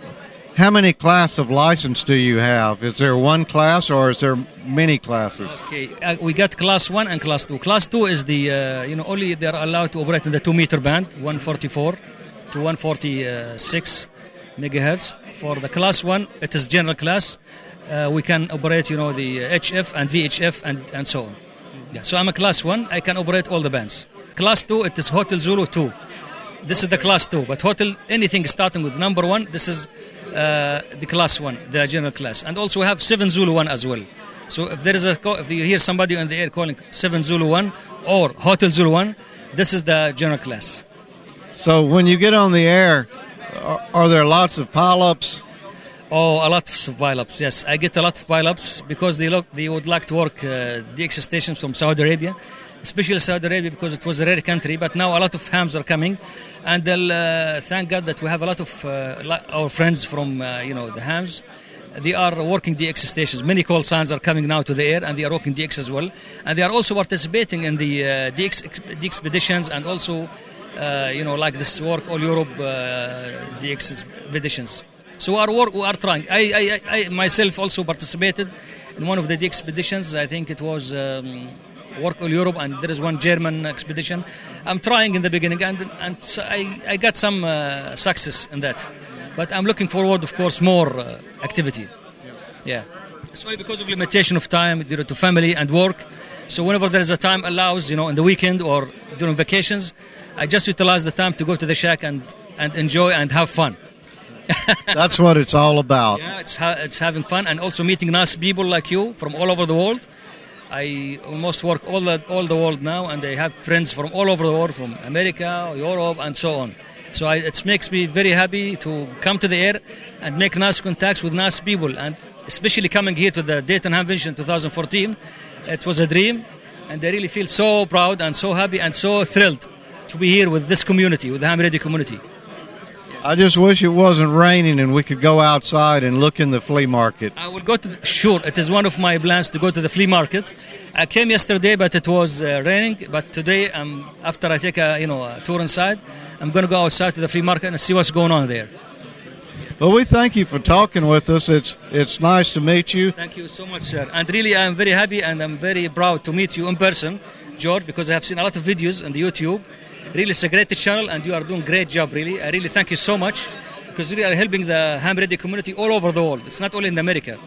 how many class of license do you have? Is there one class or is there many classes? Okay, uh, we got class one and class two. Class two is the uh, you know only they are allowed to operate in the two meter band, 144 to 146 megahertz. For the class one, it is general class. Uh, we can operate you know the HF and VHF and and so on. Yeah, so I'm a class one. I can operate all the bands. Class 2, it is Hotel Zulu 2. This is the class 2. But Hotel, anything starting with number 1, this is uh, the class 1, the general class. And also we have 7 Zulu 1 as well. So if there is a, if you hear somebody in the air calling 7 Zulu 1 or Hotel Zulu 1, this is the general class. So when you get on the air, are there lots of pileups? Oh, a lot of pileups. Yes, I get a lot of pileups because they look, they would like to work uh, DX stations from Saudi Arabia, especially Saudi Arabia because it was a rare country. But now a lot of hams are coming, and uh, thank God that we have a lot of uh, our friends from uh, you know the hams. they are working DX stations. Many call signs are coming now to the air, and they are working DX as well. And they are also participating in the uh, DX, DX expeditions and also, uh, you know, like this work all Europe uh, DX expeditions. So our work, we are trying. I, I, I myself also participated in one of the DX expeditions. I think it was. Um, work all Europe, and there is one German expedition. I'm trying in the beginning, and and so I, I got some uh, success in that. But I'm looking forward, of course, more uh, activity. Yeah. It's because of limitation of time due to family and work. So whenever there is a time allows, you know, in the weekend or during vacations, I just utilize the time to go to the shack and, and enjoy and have fun. That's what it's all about. Yeah, it's ha- it's having fun and also meeting nice people like you from all over the world. I almost work all the all the world now, and I have friends from all over the world, from America, Europe, and so on. So it makes me very happy to come to the air and make nice contacts with nice people, and especially coming here to the Dayton Hamvention 2014. It was a dream, and I really feel so proud and so happy and so thrilled to be here with this community, with the ham radio community. I just wish it wasn't raining and we could go outside and look in the flea market. I will go to. The, sure, it is one of my plans to go to the flea market. I came yesterday, but it was uh, raining. But today, um, after I take a you know a tour inside, I'm going to go outside to the flea market and see what's going on there. Well, we thank you for talking with us. It's it's nice to meet you. Thank you so much, sir. And really, I'm very happy and I'm very proud to meet you in person, George, because I have seen a lot of videos on the YouTube. Really, it's a great channel, and you are doing great job. Really, I really thank you so much because you really are helping the ham radio community all over the world. It's not only in America.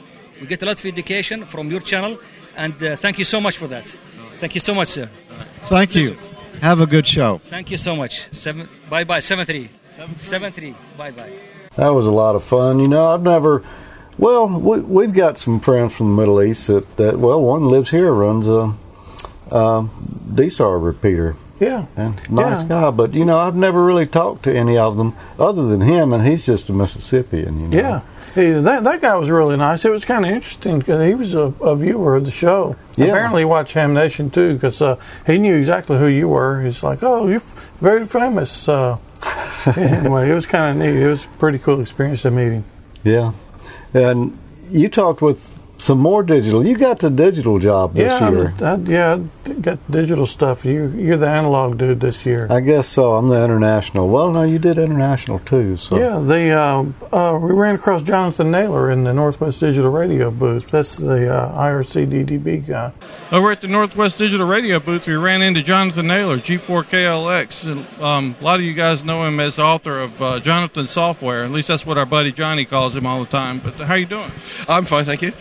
We get a lot of education from your channel, and uh, thank you so much for that. Thank you so much, sir. Thank you. Have a good show. Thank you so much. Seven, bye bye. Seven three. Seven three. Bye bye. That was a lot of fun. You know, I've never. Well, we, we've got some friends from the Middle East that, that well, one lives here, runs a, a D-Star repeater. Yeah. And nice Yeah. guy, but you know, I've never really talked to any of them other than him, and he's just a Mississippian. You know. Yeah. He, that that guy was really nice. It was kind of interesting because he was a, a viewer of the show. Yeah. Apparently, he watched Ham Nation too because uh, he knew exactly who you were. He's like, "Oh, you're f- very famous." Uh, anyway, it was kind of neat. It was a pretty cool experience to meet him. Yeah. And you talked with some more digital. You got the digital job this yeah, year. I, I, yeah, I got digital stuff. You you're the analog dude this year. I guess so. I'm the international. Well, no, you did international too. So Yeah, the uh, uh, we ran across Jonathan Naylor in the Northwest Digital Radio booth. That's the uh, ircDDB guy. Over at the Northwest Digital Radio booth, we ran into Jonathan Naylor, G4KLX. And, um, a lot of you guys know him as the author of uh, Jonathan Software. At least that's what our buddy Johnny calls him all the time. But how you doing? I'm fine, thank you.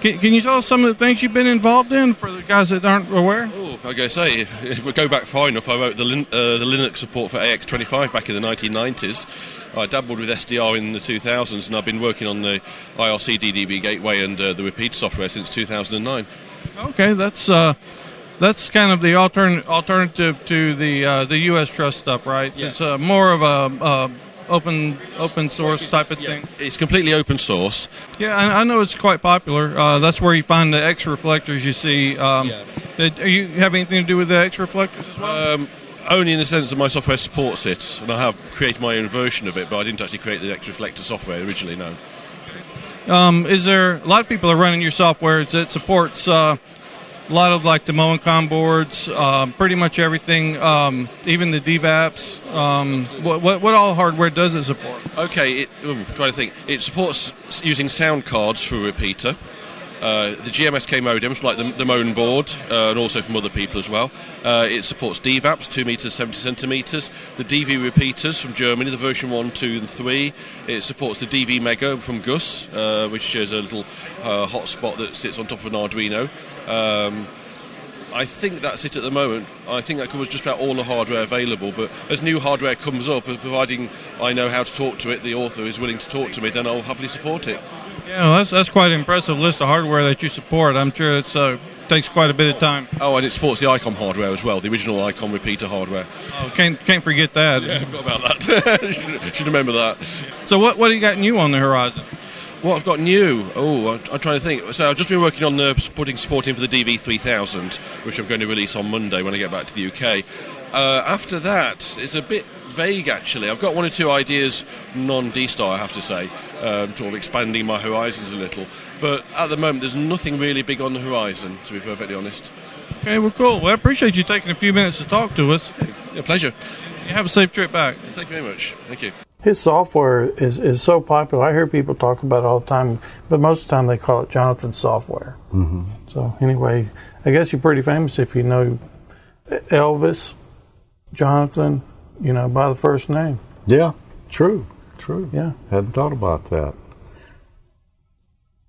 Can, can you tell us some of the things you've been involved in for the guys that aren't aware? Oh, I gotta say, if we go back far enough, I wrote the, lin- uh, the Linux support for AX25 back in the 1990s. I dabbled with SDR in the 2000s, and I've been working on the ircDDB gateway and uh, the repeat software since 2009. Okay, that's uh, that's kind of the altern- alternative to the uh, the U.S. trust stuff, right? Yeah. It's uh, more of a uh, open open source type of thing. It's completely open source. Yeah, I, I know it's quite popular. Uh, that's where you find the X reflectors you see. Um, that- are you have anything to do with the X reflectors as well? Um, only in the sense that my software supports it, and I have created my own version of it, but I didn't actually create the X Reflector software originally, no. Um, is there a lot of people are running your software that supports uh, a lot of like the Moencom boards, um, pretty much everything, um, even the DVAPs. Um, what, what what all hardware does it support? Okay, it, oh, trying to think. It supports using sound cards through repeater. Uh, the GMSK modems, like the, the Moan board, uh, and also from other people as well. Uh, it supports DVAPs, 2 meters, 70 centimeters. The DV repeaters from Germany, the version 1, 2, and 3. It supports the DV Mega from Guus, uh, which is a little uh, hotspot that sits on top of an Arduino. Um, I think that's it at the moment. I think that covers just about all the hardware available. But as new hardware comes up, providing I know how to talk to it, the author is willing to talk to me, then I'll happily support it. Yeah, well, that's that's quite an impressive list of hardware that you support. I'm sure it's uh, takes quite a bit of time. Oh, and it supports the ICOM hardware as well, the original ICOM repeater hardware. Oh, can't can't forget that. Yeah, I forgot about that. should, should remember that. So what what do you got new on the horizon? What I've got new? Oh, I'm, I'm trying to think. So I've just been working on the supporting supporting for the DV3000, which I'm going to release on Monday when I get back to the UK. Uh, after that, it's a bit vague actually. I've got one or two ideas non D Star, I have to say, um, sort of expanding my horizons a little. But at the moment, there's nothing really big on the horizon, to be perfectly honest. Okay, well, cool. Well, I appreciate you taking a few minutes to talk to us. A pleasure. You have a safe trip back. Thank you very much. Thank you. His software is, is so popular. I hear people talk about it all the time, but most of the time they call it Jonathan software. Mm-hmm. So anyway, I guess you're pretty famous if you know Elvis, Jonathan, you know, by the first name. Yeah, true, true. Yeah. Hadn't thought about that.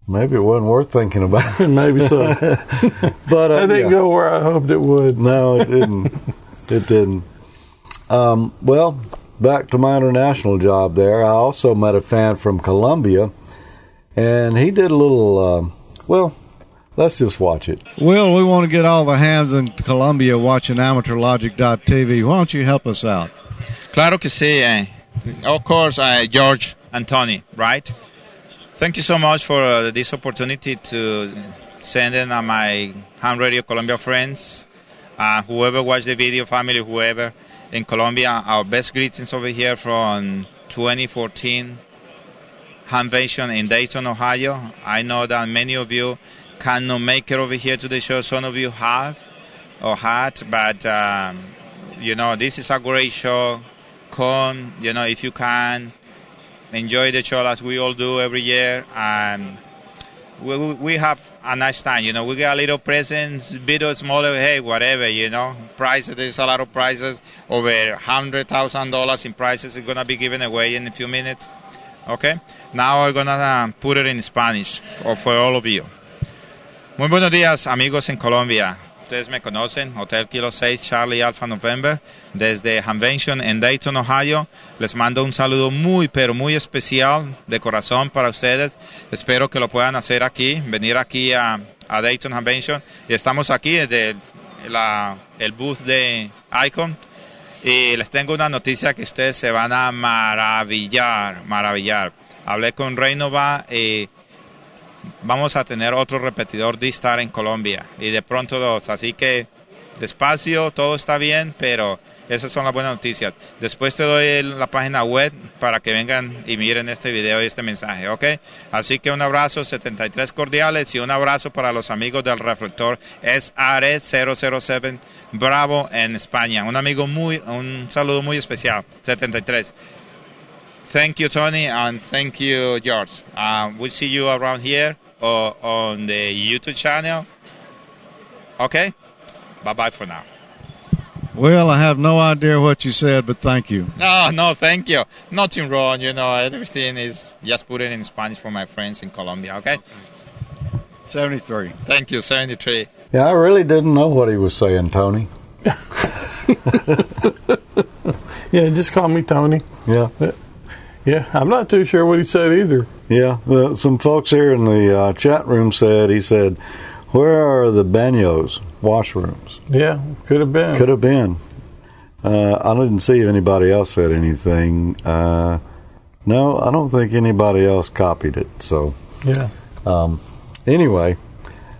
Maybe it wasn't worth thinking about. Maybe so. but uh, I didn't yeah. go where I hoped it would. No, it didn't. it didn't. Um, well, back to my international job there. I also met a fan from Colombia, and he did a little. Um, well, let's just watch it. Will, we want to get all the hands in Colombia watching amateurlogic.tv. Why don't you help us out? Claro que sí. eh. Of course, uh, George and Tony, right? Thank you so much for uh, this opportunity to send in uh, my Ham Radio Colombia friends, uh, whoever watched the video, family, whoever in Colombia. Our best greetings over here from 2014 Hamvention in Dayton, Ohio. I know that many of you cannot make it over here to the show. Some of you have or had, but um, you know this is a great show. Come, you know, if you can enjoy the show as we all do every year. And we, we- have a nice time, you know. We get a little presents, bit of smaller, hey, whatever, you know. Prices, there's a lot of prizes, over $100,000 in prizes is going to be given away in a few minutes. Okay? Now I'm going to uh, put it in Spanish for, for all of you. Muy buenos días, amigos en Colombia. Ustedes me conocen, Hotel Kilo 6 Charlie Alpha November, desde Hamvention en Dayton, Ohio. Les mando un saludo muy, pero muy especial de corazón para ustedes. Espero que lo puedan hacer aquí, venir aquí a, a Dayton Hamvention. Y estamos aquí desde la, el booth de Icon. Y les tengo una noticia que ustedes se van a maravillar, maravillar. Hablé con Reinova y vamos a tener otro repetidor D-Star en Colombia y de pronto dos. Así que despacio, todo está bien, pero esas son las buenas noticias. Después te doy la página web para que vengan y miren este video y este mensaje, ¿ok? Así que un abrazo, 73 cordiales y un abrazo para los amigos del reflector SARE 007 Bravo en España. Un amigo muy, un saludo muy especial, 73. Thank you, Tony, and thank you, George. Um, we'll see you around here or on the YouTube channel. Okay? Bye bye for now. Well, I have no idea what you said, but thank you. No, no, thank you. Nothing wrong, you know, everything is just put it in Spanish for my friends in Colombia, okay? 73. Thank you, 73. Yeah, I really didn't know what he was saying, Tony. Yeah, just call me Tony. Yeah. Yeah, I'm not too sure what he said either. Yeah, the, some folks here in the uh, chat room said he said, "Where are the banos washrooms?" Yeah, could have been. Could have been. Uh, I didn't see if anybody else said anything. Uh, no, I don't think anybody else copied it. So, Yeah. um, anyway,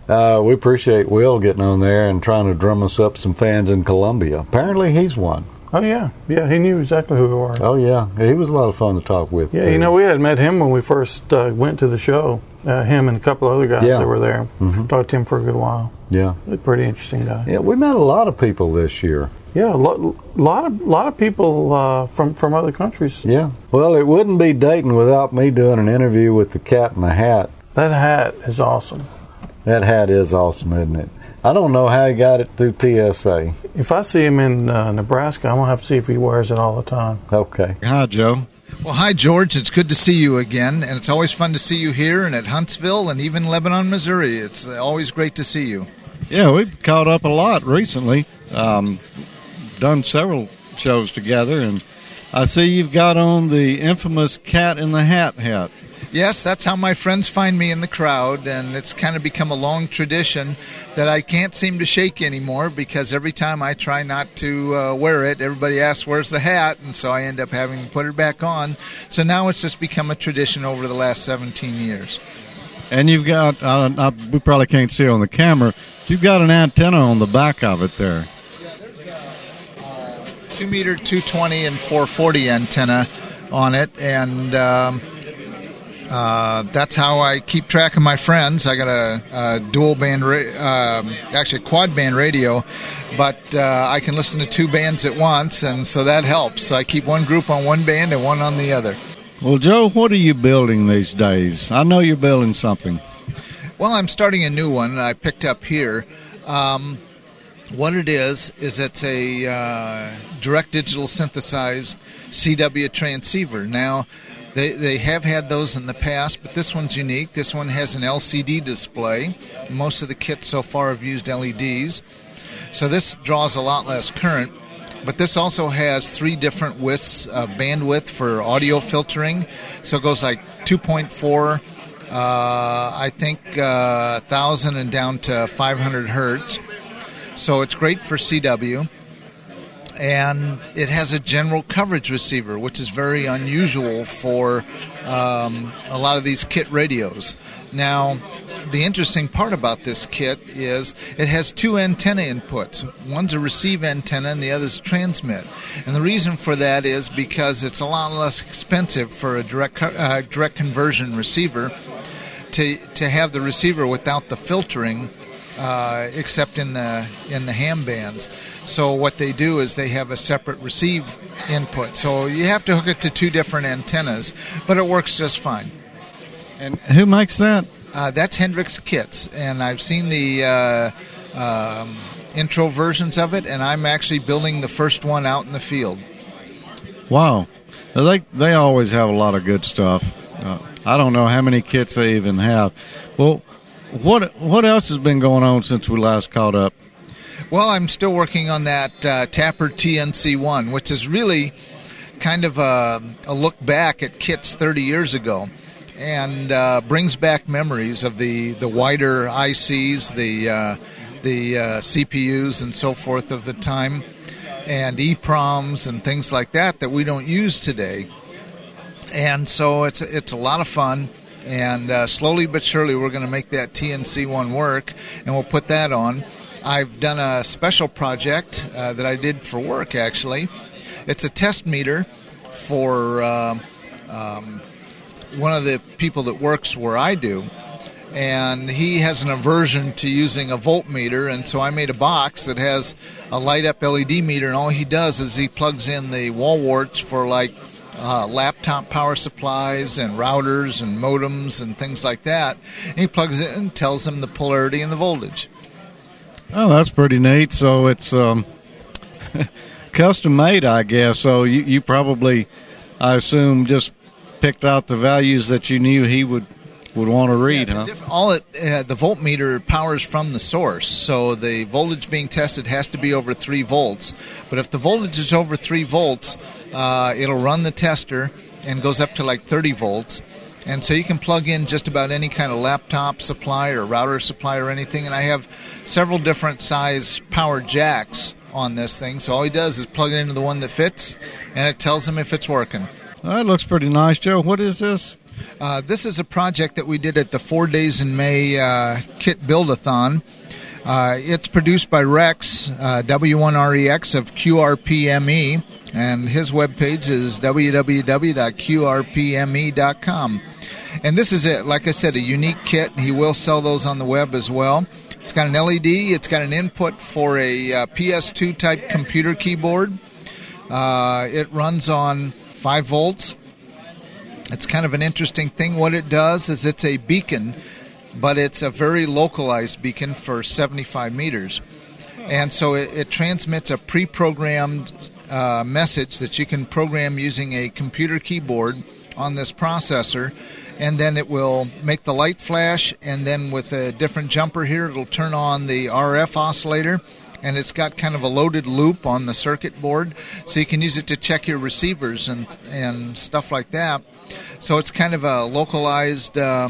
uh, we appreciate Will getting on there and trying to drum us up some fans in Colombia. Apparently, he's one. Oh yeah, yeah. He knew exactly who we were. Oh yeah, he was a lot of fun to talk with. Yeah, too. you know, we had met him when we first uh, went to the show. Uh, him and a couple of other guys Yeah. that were there. Mhm. Talked to him for a good while. Yeah. A pretty interesting guy. Yeah, we met a lot of people this year. Yeah, a lot, lot of lot of people uh, from from other countries. Yeah. Well, it wouldn't be Dayton without me doing an interview with the cat in the hat. That hat is awesome. That hat is awesome, isn't it? I don't know how he got it through TSA. If I see him in uh, Nebraska, I'm gonna have to see if he wears it all the time. Okay. Hi, Joe. Well, hi, George. It's good to see you again, and it's always fun to see you here and at Huntsville and even Lebanon, Missouri. It's uh, always great to see you. Yeah, we've caught up a lot recently. Um, done several shows together, and I see you've got on the infamous Cat in the Hat hat. Yes, that's how my friends find me in the crowd, and it's kind of become a long tradition that I can't seem to shake anymore because every time I try not to uh, wear it, everybody asks, Where's the hat? And so I end up having to put it back on. So now it's just become a tradition over the last 17 years. And you've got, uh, I, we probably can't see on the camera, you've got an antenna on the back of it there. two meter, 220, and 440 antenna on it, and um, uh, that's how I keep track of my friends. I got a, a dual band, ra- um, actually quad band radio, but uh, I can listen to two bands at once, and so that helps. So I keep one group on one band and one on the other. Well, Joe, what are you building these days? I know you're building something. Well, I'm starting a new one I picked up here. Um, what it is is it's a uh, direct digital synthesized CW transceiver. Now, they, they have had those in the past, but this one's unique. This one has an LCD display. Most of the kits so far have used LEDs. So this draws a lot less current. But this also has three different widths, uh, bandwidth for audio filtering. So it goes like 2.4, uh, I think, uh, 1,000 and down to 500 hertz. So it's great for CW and it has a general coverage receiver, which is very unusual for um, a lot of these kit radios. Now, the interesting part about this kit is it has two antenna inputs. One's a receive antenna and the other's transmit. And the reason for that is because it's a lot less expensive for a direct uh, direct conversion receiver to to have the receiver without the filtering uh, except in the in the ham bands. So what they do is they have a separate receive input. So you have to hook it to two different antennas, but it works just fine. And who makes that? Uh, that's Hendricks Kits, and I've seen the uh, um, intro versions of it, and I'm actually building the first one out in the field. Wow, they they always have a lot of good stuff. Uh, I don't know how many kits they even have. Well, what what else has been going on since we last caught up? Well, I'm still working on that uh, TAPR TNC1, which is really kind of a, a, look back at kits 30 years ago and uh, brings back memories of the, the wider ICs, the, uh, the uh, CPUs, and so forth of the time, and EPROMs and things like that that we don't use today. And so it's, it's a lot of fun and uh, slowly but surely we're going to make that TNC one work, and we'll put that on. I've done a special project uh, that I did for work actually. It's a test meter for uh, um, one of the people that works where I do. And he has an aversion to using a voltmeter, and so I made a box that has a light up LED meter, and all he does is he plugs in the wall warts for like uh, laptop power supplies and routers and modems and things like that. And he plugs it in and tells them the polarity and the voltage. Oh, that's pretty neat. So it's um, custom made, I guess. So you, you probably, I assume, just picked out the values that you knew he would would want to read, yeah, huh? All it uh, the voltmeter powers from the source, so the voltage being tested has to be over three volts. But if the voltage is over three volts, uh, it'll run the tester and goes up to like 30 volts. And so you can plug in just about any kind of laptop supply or router supply or anything. And I have several different size power jacks on this thing. So all he does is plug it into the one that fits, and it tells him if it's working. That looks pretty nice, Joe. What is this? Uh, this is a project that we did at the Four Days in May uh, Kit Buildathon. Uh, it's produced by Rex, uh, W1REX of QRPME, and his webpage is www.qrpme.com. And this is it, like I said, a unique kit. He will sell those on the web as well. It's got an LED, it's got an input for a uh, PS2 type computer keyboard. Uh, it runs on 5 volts. It's kind of an interesting thing. What it does is it's a beacon but it's a very localized beacon for 75 meters. And so it, it transmits a pre programmed uh, message that you can program using a computer keyboard on this processor. And then it will make the light flash, and then with a different jumper here, it'll turn on the RF oscillator and it's got kind of a loaded loop on the circuit board, so you can use it to check your receivers and and stuff like that. So it's kind of a localized uh,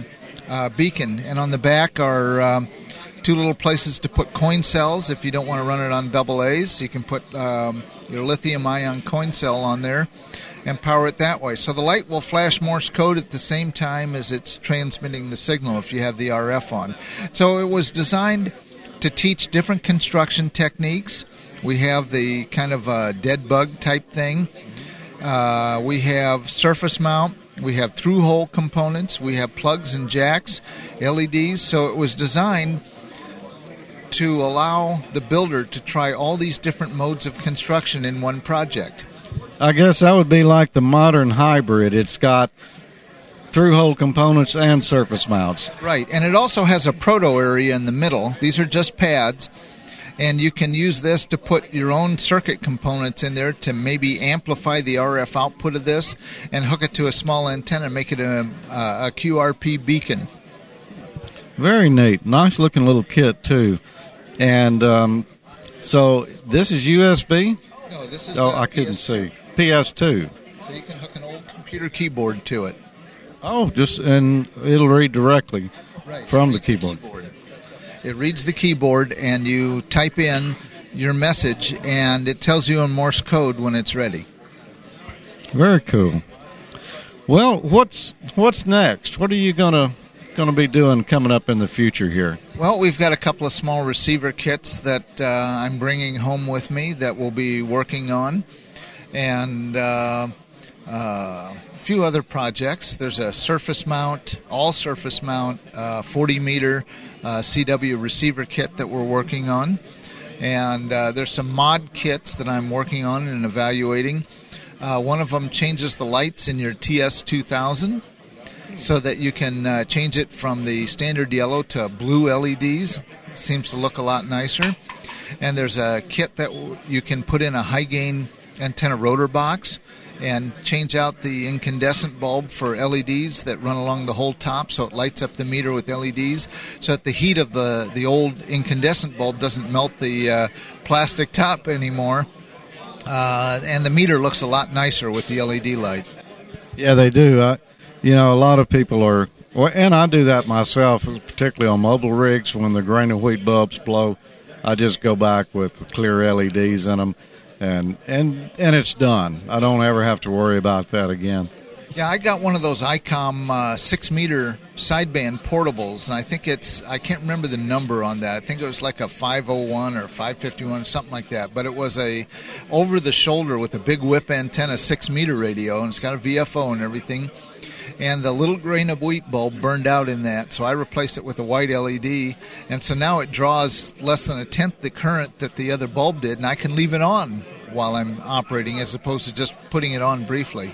uh, beacon, and on the back are um, two little places to put coin cells if you don't want to run it on double A's. You can put um, your lithium ion coin cell on there and power it that way. So the light will flash Morse code at the same time as it's transmitting the signal if you have the RF on. So it was designed to teach different construction techniques. We have the kind of uh, dead bug type thing. Uh, we have surface mount. We have through hole components. We have plugs and jacks, LEDs. So it was designed to allow the builder to try all these different modes of construction in one project. I guess that would be like the modern hybrid. It's got through hole components and surface mounts. Right, and it also has a proto area in the middle. These are just pads, and you can use this to put your own circuit components in there to maybe amplify the RF output of this and hook it to a small antenna and make it a, a QRP beacon. Very neat. Nice looking little kit, too. And um, so this is USB? No, this is. Oh, I couldn't PS2. see. PS2. So you can hook an old computer keyboard to it. Oh, just and it'll read directly Right. from the keyboard. It reads the keyboard, and you type in your message, and it tells you in Morse code when it's ready. Very cool. Well, what's what's next? What are you gonna gonna be doing coming up in the future here? Well, we've got a couple of small receiver kits that uh, I'm bringing home with me that we'll be working on, and uh, uh, a few other projects. There's a surface mount, all surface mount, uh, 40 meter uh, CW receiver kit that we're working on, and uh, there's some mod kits that I'm working on and evaluating. Uh, one of them changes the lights in your TS2000 so that you can uh, change it from the standard yellow to blue LEDs. Seems to look a lot nicer. And there's a kit that w- you can put in a high gain antenna rotor box and change out the incandescent bulb for LEDs that run along the whole top so it lights up the meter with LEDs so that the heat of the, the old incandescent bulb doesn't melt the uh, plastic top anymore. Uh, and the meter looks a lot nicer with the LED light. Yeah, they do. I, you know, a lot of people are, well, and I do that myself, particularly on mobile rigs when the grain of wheat bulbs blow. I just go back with clear LEDs in them, and and and it's done. I don't ever have to worry about that again. Yeah, I got one of those ICOM uh, six meter sideband portables, and I think it's I can't remember the number on that. I think it was like a 501 or 551 or something like that. But it was a over the shoulder with a big whip antenna six meter radio, and it's got a VFO and everything. And the little grain of wheat bulb burned out in that, so I replaced it with a white LED, and so now it draws less than a tenth the current that the other bulb did, and I can leave it on while I'm operating as opposed to just putting it on briefly.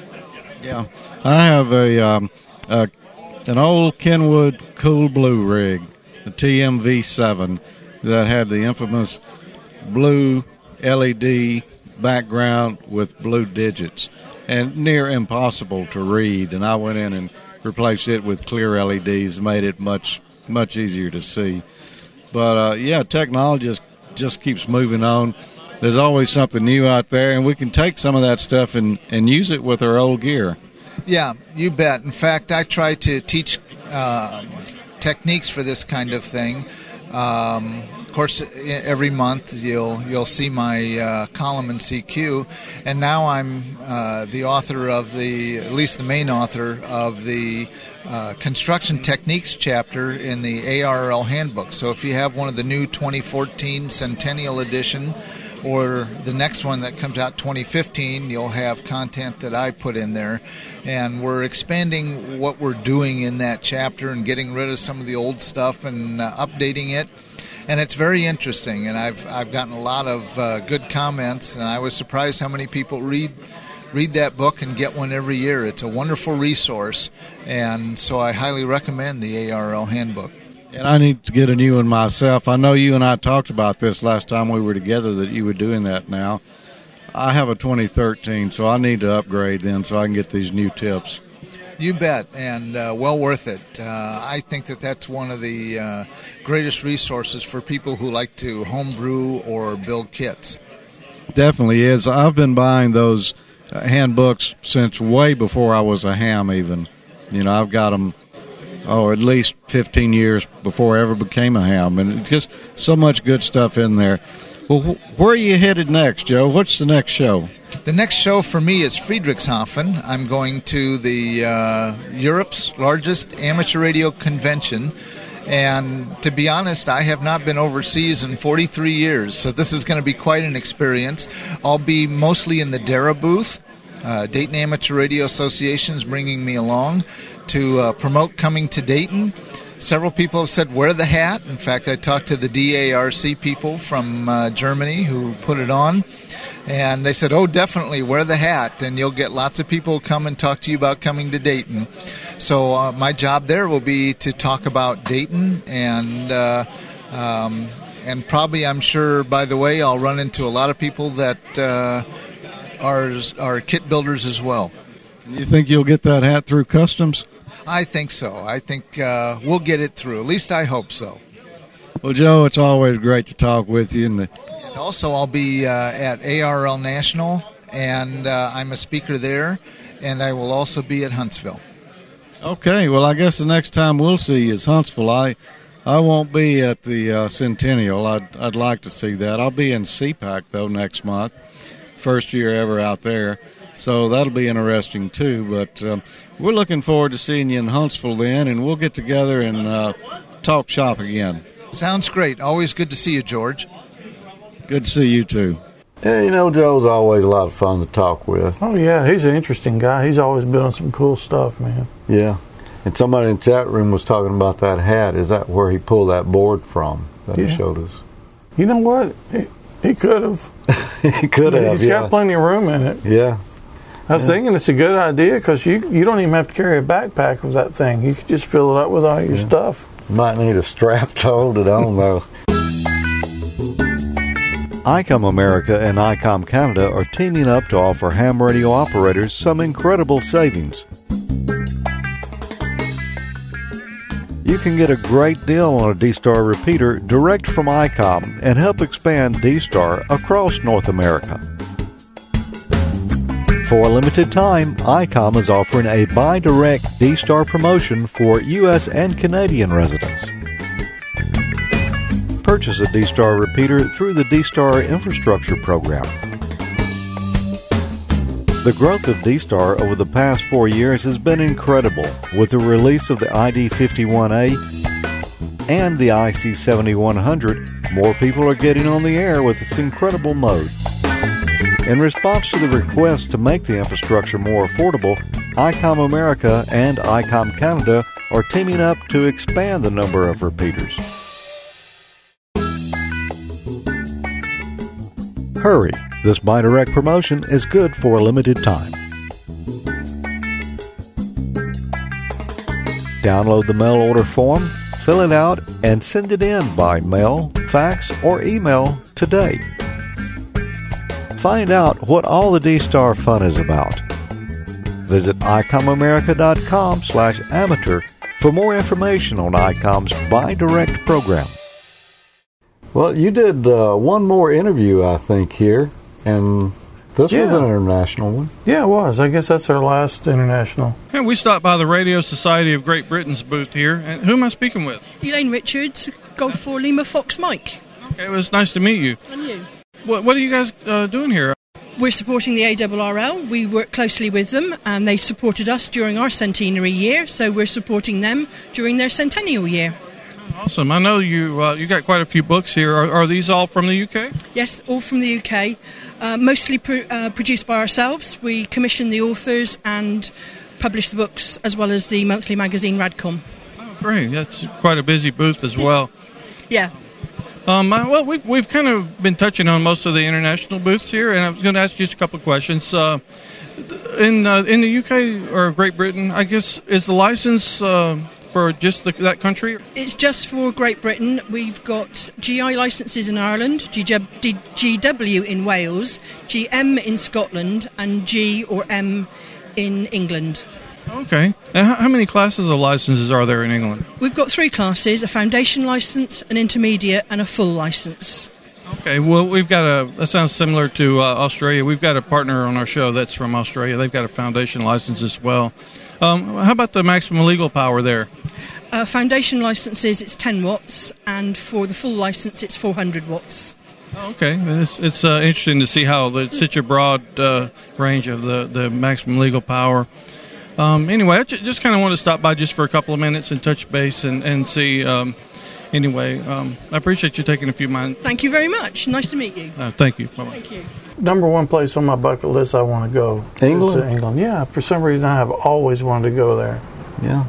Yeah, I have a, um, a an old Kenwood Cool Blue rig, the TMV7, that had the infamous blue LED background with blue digits, and near impossible to read. And I went in and replaced it with clear LEDs, made it much much easier to see. But uh, yeah, technology just just keeps moving on. There's always something new out there, and we can take some of that stuff and, and use it with our old gear. Yeah, you bet. In fact, I try to teach uh, techniques for this kind of thing. Um, course, every month you'll you'll see my uh, column in CQ, and now I'm uh, the author of the at least the main author of the uh, construction techniques chapter in the ARRL handbook. So if you have one of the new 2014 Centennial edition or the next one that comes out 2015 you'll have content that i put in there and we're expanding what we're doing in that chapter and getting rid of some of the old stuff and uh, updating it and it's very interesting and i've i've gotten a lot of uh, good comments and i was surprised how many people read read that book and get one every year it's a wonderful resource and so i highly recommend the ARRL handbook And I need to get a new one myself. I know you and I talked about this last time we were together that you were doing that now. I have a 2013, so I need to upgrade then so I can get these new tips. You bet, and uh, well worth it. Uh, I think that that's one of the uh, greatest resources for people who like to homebrew or build kits. Definitely is. I've been buying those uh, handbooks since way before I was a ham, even. You know, I've got them, oh, at least 15 years before I ever became a ham. And it's just so much good stuff in there. Well, wh- where are you headed next, Joe? What's the next show? The next show for me is Friedrichshafen. I'm going to the uh, Europe's largest amateur radio convention, And to be honest, I have not been overseas in 43 years, so this is going to be quite an experience. I'll be mostly in the DARA booth. Uh, Dayton Amateur Radio Association is bringing me along to uh, promote coming to Dayton. Several people have said, wear the hat. In fact, I talked to the DARC people from uh, Germany who put it on. And they said, oh, definitely wear the hat, and you'll get lots of people come and talk to you about coming to Dayton. So, uh, my job there will be to talk about Dayton and. Uh, um, and probably, I'm sure, by the way, I'll run into a lot of people that uh, are, are kit builders as well. You think you'll get that hat through customs? I think so. I think uh, we'll get it through. At least I hope so. Well, Joe, it's always great to talk with you. And, and also, I'll be uh, at ARRL National, and uh, I'm a speaker there, and I will also be at Huntsville. Okay, well, I guess the next time we'll see you is Huntsville. I I won't be at the uh, Centennial. I'd, I'd like to see that. I'll be in SEA-PAC, though, next month. First year ever out there. So that'll be interesting, too. But um, we're looking forward to seeing you in Huntsville then, and we'll get together and uh, talk shop again. Sounds great. Always good to see you, George. Good to see you, too. Yeah, you know, Joe's always a lot of fun to talk with. Oh, yeah. He's an interesting guy. He's always been on some cool stuff, man. Yeah. And somebody in the chat room was talking about that hat. Is that where he pulled that board from that Yeah. he showed us? You know what? He, he could have. he could have. He's yeah. got plenty of room in it. yeah. I was Yeah. thinking it's a good idea because you you don't even have to carry a backpack with that thing. You could just fill it up with all your Yeah. stuff. Might need a strap to hold it on though. ICOM America and ICOM Canada are teaming up to offer ham radio operators some incredible savings. You can get a great deal on a D-Star repeater direct from ICOM and help expand D-Star across North America. For a limited time, ICOM is offering a buy direct D-Star promotion for U.S. and Canadian residents. Purchase a D-Star repeater through the D-Star Infrastructure Program. The growth of D-Star over the past four years has been incredible with the release of the ID51A and the IC7100. More people are getting on the air with this incredible mode. In response to the request to make the infrastructure more affordable, ICOM America and ICOM Canada are teaming up to expand the number of repeaters. Hurry! This buy direct promotion is good for a limited time. Download the mail order form, fill it out, and send it in by mail, fax, or email today. Find out what all the D-Star fun is about. Visit icomamerica.com slash amateur for more information on ICOM's Buy Direct program. Well, you did uh, one more interview, I think, here, and this was an international one. Yeah, it was. I guess that's our last international. And we stopped by the Radio Society of Great Britain's booth here. And who am I speaking with? Elaine Richards, Golf 4 Lima Fox Mike. Okay, it was nice to meet you. And you? What, what are you guys uh, doing here? We're supporting the ARRL. We work closely with them, and they supported us during our centenary year, so we're supporting them during their centennial year. Awesome. I know you uh, you got quite a few books here. Are, are these all from the UK? Yes, all from the UK, uh, mostly pro- uh, produced by ourselves. We commission the authors and publish the books, as well as the monthly magazine Radcom. Great. That's quite a busy booth as well. Yeah. Um, well, we've, we've kind of been touching on most of the international booths here, and I was going to ask you just a couple of questions. Uh, in uh, in the UK or Great Britain, I guess is the license uh, for just the, that country? It's just for Great Britain. We've got GI licenses in Ireland, GW in Wales, GM in Scotland, and G or M in England. Okay. How, how many classes of licenses are there in England? We've got three classes a foundation license, an intermediate, and a full license. Okay, well, we've got a. That sounds similar to uh, Australia. We've got a partner on our show that's from Australia. They've got a foundation license as well. Um, how about the maximum legal power there? Uh, foundation licenses, it's 10 watts, and for the full license, it's 400 watts. Okay, it's, it's uh, interesting to see how the, such a broad uh, range of the, the maximum legal power. Um, anyway, I just kind of want to stop by just for a couple of minutes and touch base and and see. Um, anyway, um, I appreciate you taking a few minutes. Thank you very much. Nice to meet you. Uh, thank you. Bye-bye. Thank you. Number one place on my bucket list I want to go. England? Is to England. Yeah, for some reason I have always wanted to go there. Yeah.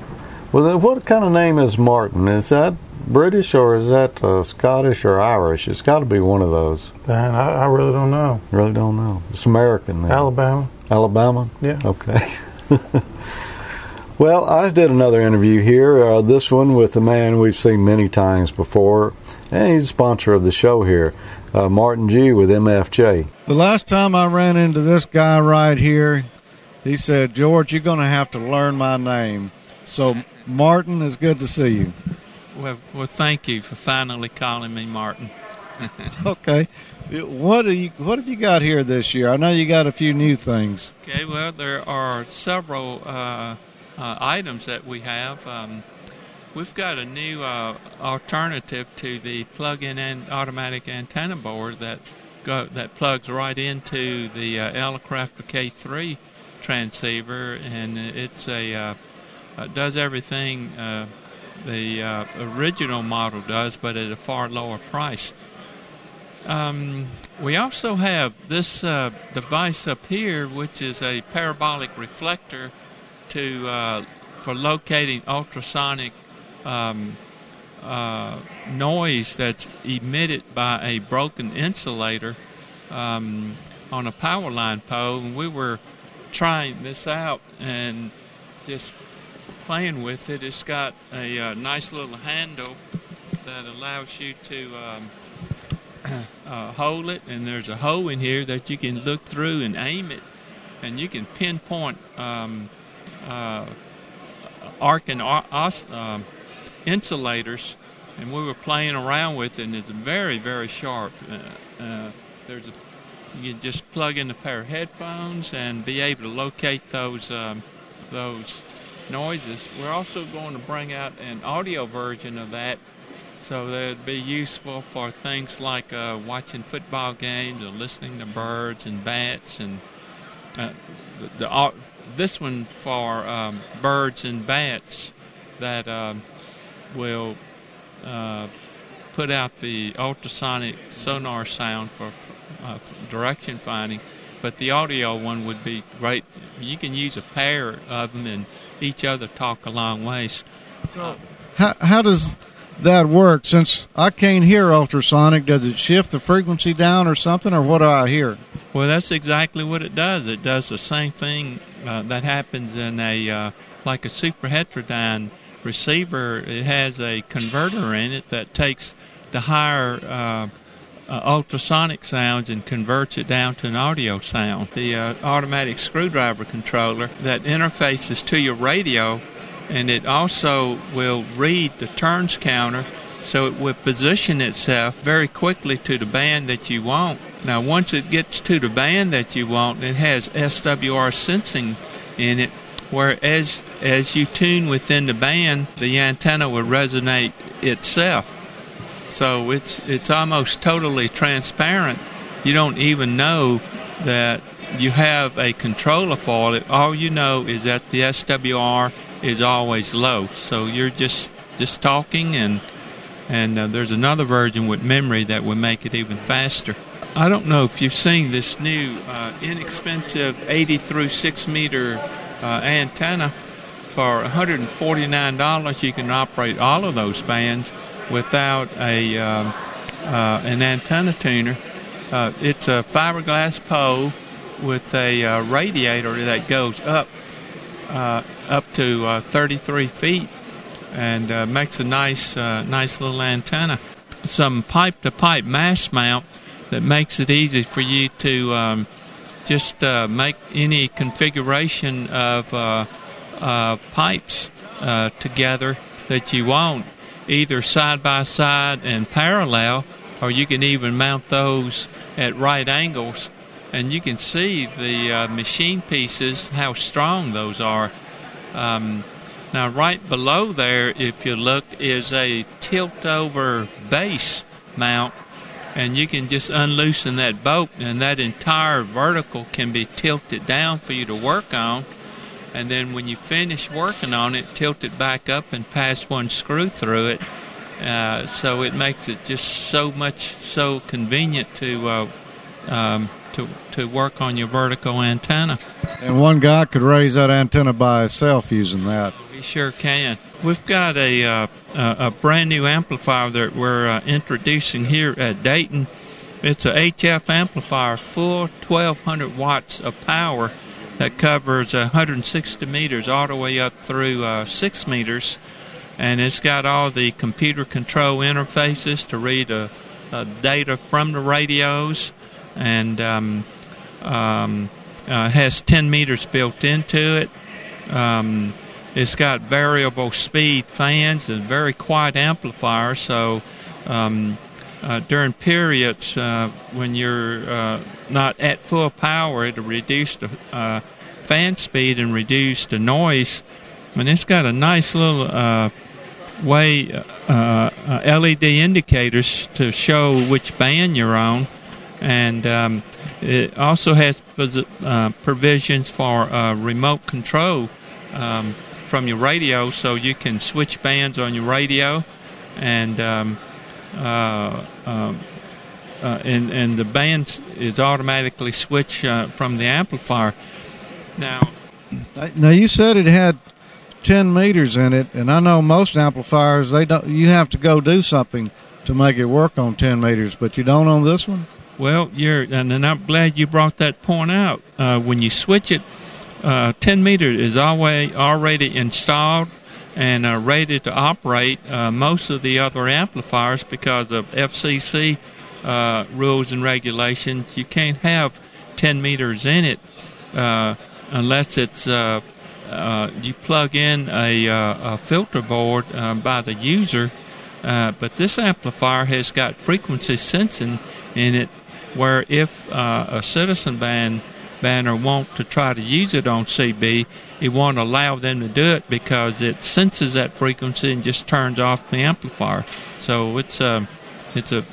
Well, then what kind of name is Martin? Is that British or is that uh, Scottish or Irish? It's got to be one of those. Man, I, I really don't know. Really don't know. It's American. Then. Alabama. Alabama? Yeah. Okay. well, I did another interview here, uh, this one with a man we've seen many times before, and he's a sponsor of the show here, uh, Martin Jue with MFJ. The last time I ran into this guy right here, he said, George, you're going to have to learn my name. So, Martin, it's good to see you. Well, well, thank you for finally calling me Martin. Okay. What do you What have you got here this year? I know you got a few new things. Okay, well, there are several uh, uh, items that we have. Um, we've got a new uh, alternative to the plug-in and automatic antenna board that go, that plugs right into the uh, Elecrafter K3 transceiver, and it's a uh, uh, does everything uh, the uh, original model does, but at a far lower price. Um, we also have this device up here, which is a parabolic reflector to for locating ultrasonic um, uh, noise that's emitted by a broken insulator um, on a power line pole. And we were trying this out and just playing with it. It's got a uh, nice little handle that allows you to. Um, uh, hold it, and there's a hole in here that you can look through and aim it, and you can pinpoint um, uh, arc and os- um insulators. And we were playing around with it, and it's very, very sharp. Uh, uh, there's a you just plug in a pair of headphones and be able to locate those um, those noises. We're also going to bring out an audio version of that so that'd be useful for things like uh, watching football games or listening to birds and bats and uh, the, the uh, this one for um, birds and bats that um, will uh, put out the ultrasonic sonar sound for uh, direction finding. But the audio one would be great. You can use a pair of them, and each other talk a long ways. So, how, how does that work? Since I can't hear ultrasonic, does it shift the frequency down or something, or what do I hear? Well, that's exactly what it does. It does the same thing uh, that happens in a uh, like a super heterodyne receiver. It has a converter in it that takes the higher uh, uh, ultrasonic sounds and converts it down to an audio sound. The uh, automatic screwdriver controller that interfaces to your radio, and it also will read the turns counter so it will position itself very quickly to the band that you want. Now, once it gets to the band that you want, it has SWR sensing in it, where as, as you tune within the band, the antenna will resonate itself. So it's it's almost totally transparent. You don't even know that you have a controller for it. All you know is that the SWR is always low. So you're just just talking and and uh, there's another version with memory that will make it even faster. I don't know if you've seen this new uh, inexpensive 80 through 6 meter uh, antenna. For $149, you can operate all of those bands without a um, uh, an antenna tuner. Uh, it's a fiberglass pole with a uh, radiator that goes up uh, up to uh, 33 feet and uh, makes a nice nice little antenna. Some pipe to pipe mass mount that makes it easy for you to um, just make any configuration of pipes together that you want either side by side and parallel, or you can even mount those at right angles. And you can see the uh, machine pieces, how strong those are. Um, now, right below there, if you look, is a tilt over base mount, and you can just unloosen that bolt, and that entire vertical can be tilted down for you to work on. and then when you finish working on it, tilt it back up and pass one screw through it. Uh, so it makes it just so much so convenient to uh, um, to to work on your vertical antenna. And one guy could raise that antenna by himself using that. He sure can. We've got a uh, a brand new amplifier that we're uh, introducing here at Dayton. It's a HF amplifier, full 1200 watts of power that covers 160 meters all the way up through uh, six meters, and it's got all the computer control interfaces to read uh, uh, data from the radios, and um, um, uh, has 10 meters built into it. Um, it's got variable speed fans and very quiet amplifier, so um, uh, during periods uh, when you're uh, not at full power, it'll reduce the uh, fan speed and reduce the noise. And it's got a nice little uh, way uh, LED indicators to show which band you're on, and um, it also has provisions for remote control. Um, from your radio, so you can switch bands on your radio, and um, uh, um, uh, and and the band is automatically switch uh, from the amplifier. Now, now you said it had ten meters in it, and I know most amplifiers they don't. You have to go do something to make it work on ten meters, but you don't on this one. Well, you're, and, and I'm glad you brought that point out. Uh, when you switch it, uh, 10 meter is already already installed and uh, to operate uh, most of the other amplifiers because of FCC uh, rules and regulations. You can't have 10 meters in it uh, unless it's uh, you plug in a, a filter board by the user. but this amplifier has got frequency sensing in it, where if a citizen band banner want to try to use it on CB, it won't allow them to do it because it senses that frequency and just turns off the amplifier. So it's a, um, it's a,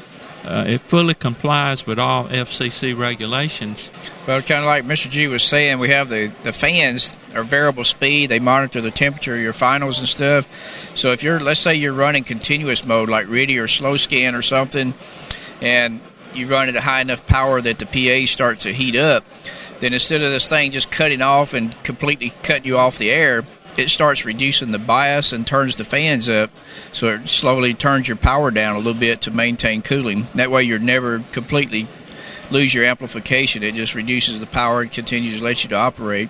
uh, it fully complies with all FCC regulations. Well, kind of like Mr. Jue was saying, we have the, the fans are variable speed. They monitor the temperature of your finals and stuff. So if you're, let's say you're running continuous mode like RTTY or slow scan or something, and you run it at high enough power that the PA starts to heat up, then instead of this thing just cutting off and completely cutting you off the air, it starts reducing the bias and turns the fans up, so it slowly turns your power down a little bit to maintain cooling. That way, you're never completely lose your amplification. It just reduces the power and continues to let you to operate.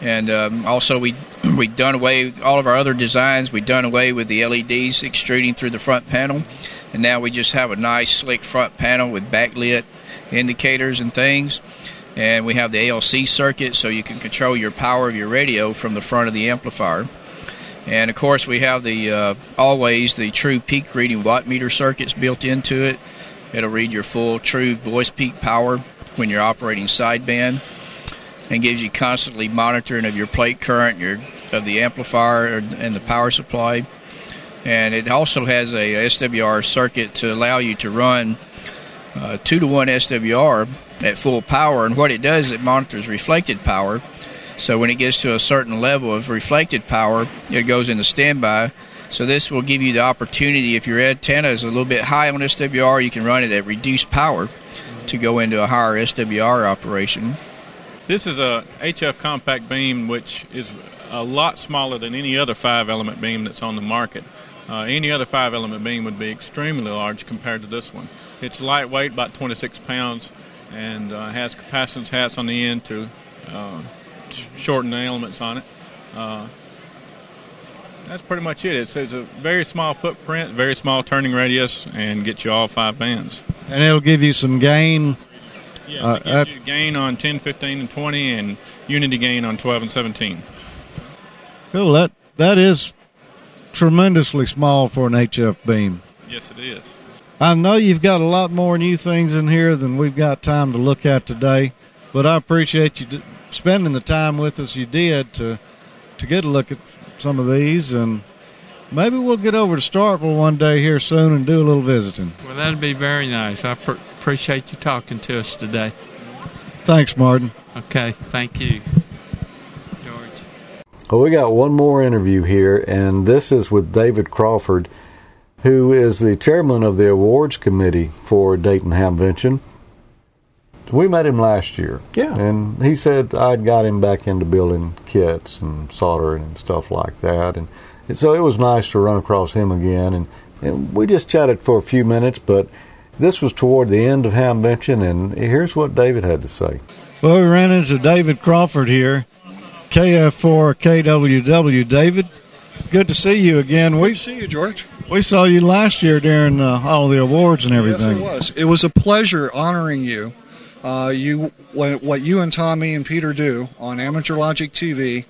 And um, also, we we done away with all of our other designs. We done away with the LEDs extruding through the front panel, and now we just have a nice slick front panel with backlit indicators and things and we have the ALC circuit so you can control your power of your radio from the front of the amplifier. And of course, we have the uh, always the true peak reading watt meter circuits built into it. It'll read your full true voice peak power when you're operating sideband, and gives you constantly monitoring of your plate current, your of the amplifier and the power supply. And it also has a SWR circuit to allow you to run uh, two to one SWR at full power. And what it does, it monitors reflected power. So when it gets to a certain level of reflected power, it goes into standby. So this will give you the opportunity, if your antenna is a little bit high on SWR, you can run it at reduced power to go into a higher SWR operation. This is a HF compact beam, which is a lot smaller than any other five element beam that's on the market. Uh, any other five element beam would be extremely large compared to this one. It's lightweight, about 26 pounds, and uh, has capacitance hats on the end to uh, shorten the elements on it. Uh, that's pretty much it. It's, it's, a very small footprint, very small turning radius, and gets you all five bands. And it'll give you some gain. Yeah, it gives you gain on 10, 15, and 20, and unity gain on 12 and 17. Cool. That that is tremendously small for an HF beam. Yes, it is. I know you've got a lot more new things in here than we've got time to look at today, but I appreciate you spending the time with us. You did to to get a look at some of these, and maybe we'll get over to Starkville one day here soon and do a little visiting. Well, that'd be very nice. I pr- appreciate you talking to us today. Thanks, Martin. Okay, thank you, George. Well, we got one more interview here, and this is with David Crawford, who is the chairman of the awards committee for Dayton Hamvention. We met him last year. Yeah. And he said I'd got him back into building kits and soldering and stuff like that. And, and so it was nice to run across him again. And, and we just chatted for a few minutes, but this was toward the end of Hamvention, and here's what David had to say. Well, we ran into David Crawford here, KF4 KWW. David, good to see you again. Good to see you, George. We saw you last year during uh, all the awards and everything. Yes, it was. It was a pleasure honoring you. Uh, you what, what, you and Tommy and Peter do on Amateur Logic TV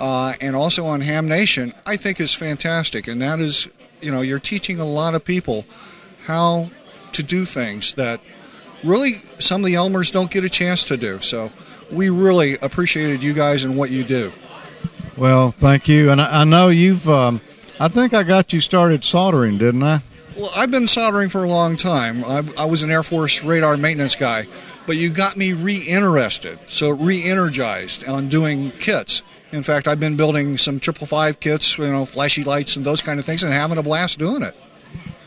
uh, and also on Ham Nation, I think is fantastic. And that is, you know, you're teaching a lot of people how to do things that really some of the Elmers don't get a chance to do. So we really appreciated you guys and what you do. Well, thank you. And I, I know you've, um, I think I got you started soldering, didn't I? Well, I've been soldering for a long time. I, I was an Air Force radar maintenance guy but you got me re-interested, so re-energized on doing kits. In fact, I've been building some triple five kits, you know, flashy lights and those kind of things, and having a blast doing it.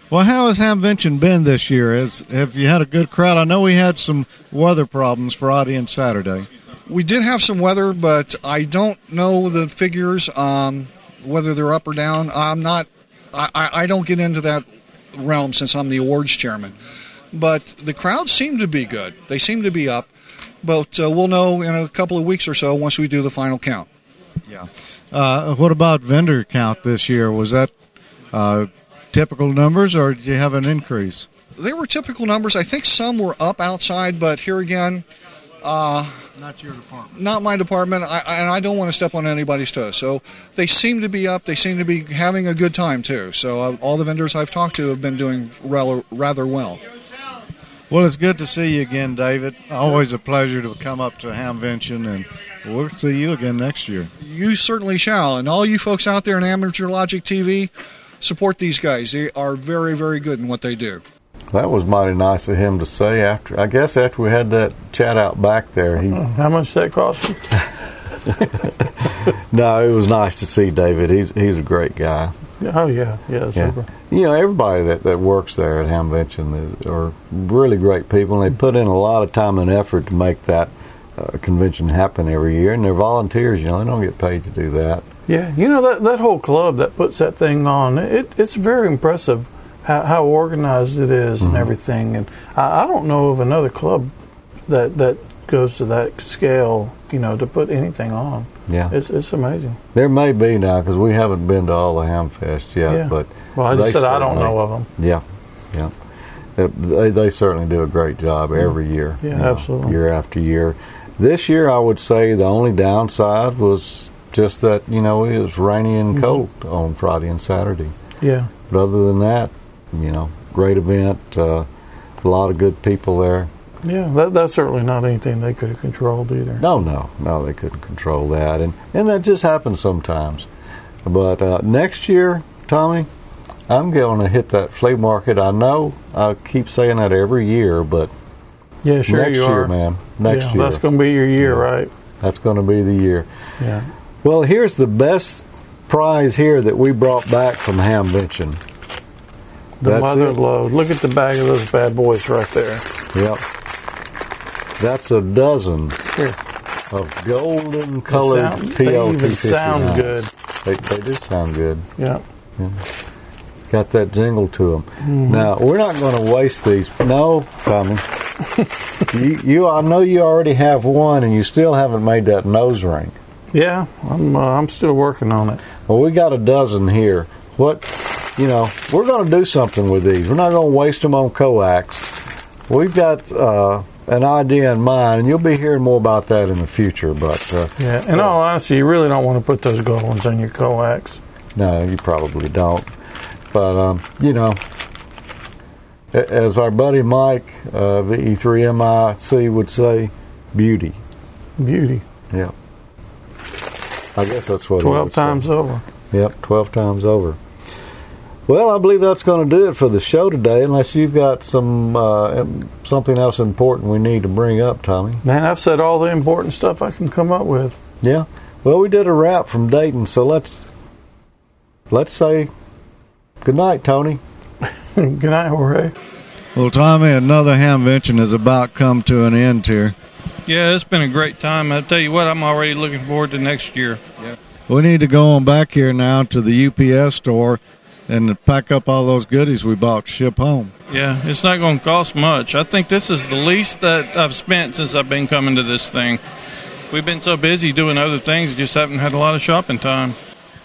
Well, how has Hamvention been this year? Has, have you had a good crowd? I know we had some weather problems Friday and Saturday. We did have some weather, but I don't know the figures, um, whether they're up or down. I'm not. I, I don't get into that realm since I'm the awards chairman but the crowds seem to be good. They seem to be up, but uh, we'll know in a couple of weeks or so once we do the final count. Yeah. Uh, what about vendor count this year? Was that uh, typical numbers, or did you have an increase? They were typical numbers. I think some were up outside, but here again, uh, not your department. Not my department, I, and I don't want to step on anybody's toes. So they seem to be up. They seem to be having a good time too. So uh, all the vendors I've talked to have been doing rather, rather well. Well, it's good to see you again, David. Always a pleasure to come up to Hamvention, and we'll see you again next year. You certainly shall. And all you folks out there in Amateur Logic TV, support these guys. They are very, very good in what they do. That was mighty nice of him to say. After I guess after we had that chat out back there, he. How much did that cost you? no, it was nice to see David. He's he's a great guy. Oh yeah, yeah, yeah. You know, everybody that, that works there at Hamvention is, are really great people, and they put in a lot of time and effort to make that uh, convention happen every year. And they're volunteers. You know, they don't get paid to do that. Yeah, you know that that whole club that puts that thing on. It it's very impressive how, how organized it is Mm-hmm. and everything. And I, I don't know of another club that that goes to that scale. You know, to put anything on. Yeah, it's, it's amazing. There may be now because we haven't been to all the Hamfests yet. Yeah. But Well, I just said I don't know of 'em. Yeah, yeah. They, they certainly do a great job every year. Yeah, you know, absolutely. Year after year. This year, I would say the only downside was just that you know it was rainy and Mhm. cold on Friday and Saturday. Yeah. But other than that, you know, great event. Uh, a lot of good people there. Yeah, that, that's certainly not anything they could have controlled either. No, no, no, they couldn't control that, and and that just happens sometimes. But uh, next year, Tommy, I'm going to hit that flea market. I know I keep saying that every year, but Yeah, sure next you year, are. man, next yeah, year, That's going to be your year, right? that's going to be the year. Yeah. Well, here's the best prize here that we brought back from Hamvention. The That's mother it. load. Look at the bag of those bad boys right there. Yep. That's a dozen Here. of golden colored sound- they even sound good. They, they do sound good. Yeah. Yeah. Got that jingle to them. Mhm. Now we're not going to waste these. No, Tommy. you, you, I know you already have one, and you still haven't made that nose ring. Yeah, I'm uh, I'm still working on it. Well, we got a dozen here. What, you know, we're going to do something with these. We're not going to waste them on coax. We've got uh, an idea in mind, and you'll be hearing more about that in the future. But uh, Yeah. In all honesty, you really don't want to put those gold ones on your coax. No, you probably don't. But um, you know, as our buddy Mike uh, of E3MIC would say, beauty. Beauty. Yeah. I guess that's what Twelve would say. times over. Yep, twelve times over. Well, I believe that's going to do it for the show today. Unless you've got some uh, something else important we need to bring up, Tommy. Man, I've said all the important stuff I can come up with. Yeah. Well, we did a wrap from Dayton, so let's let's say good night, Tony. good night, Jorge. Well, Tommy, another hamvention is about come to an end here. Yeah, it's been a great time. I tell you what, I'm already looking forward to next year. Yeah. We need to go on back here now to the UPS store and pack up all those goodies we bought to ship home. Yeah, it's not going to cost much. I think this is the least that I've spent since I've been coming to this thing. We've been so busy doing other things, just haven't had a lot of shopping time.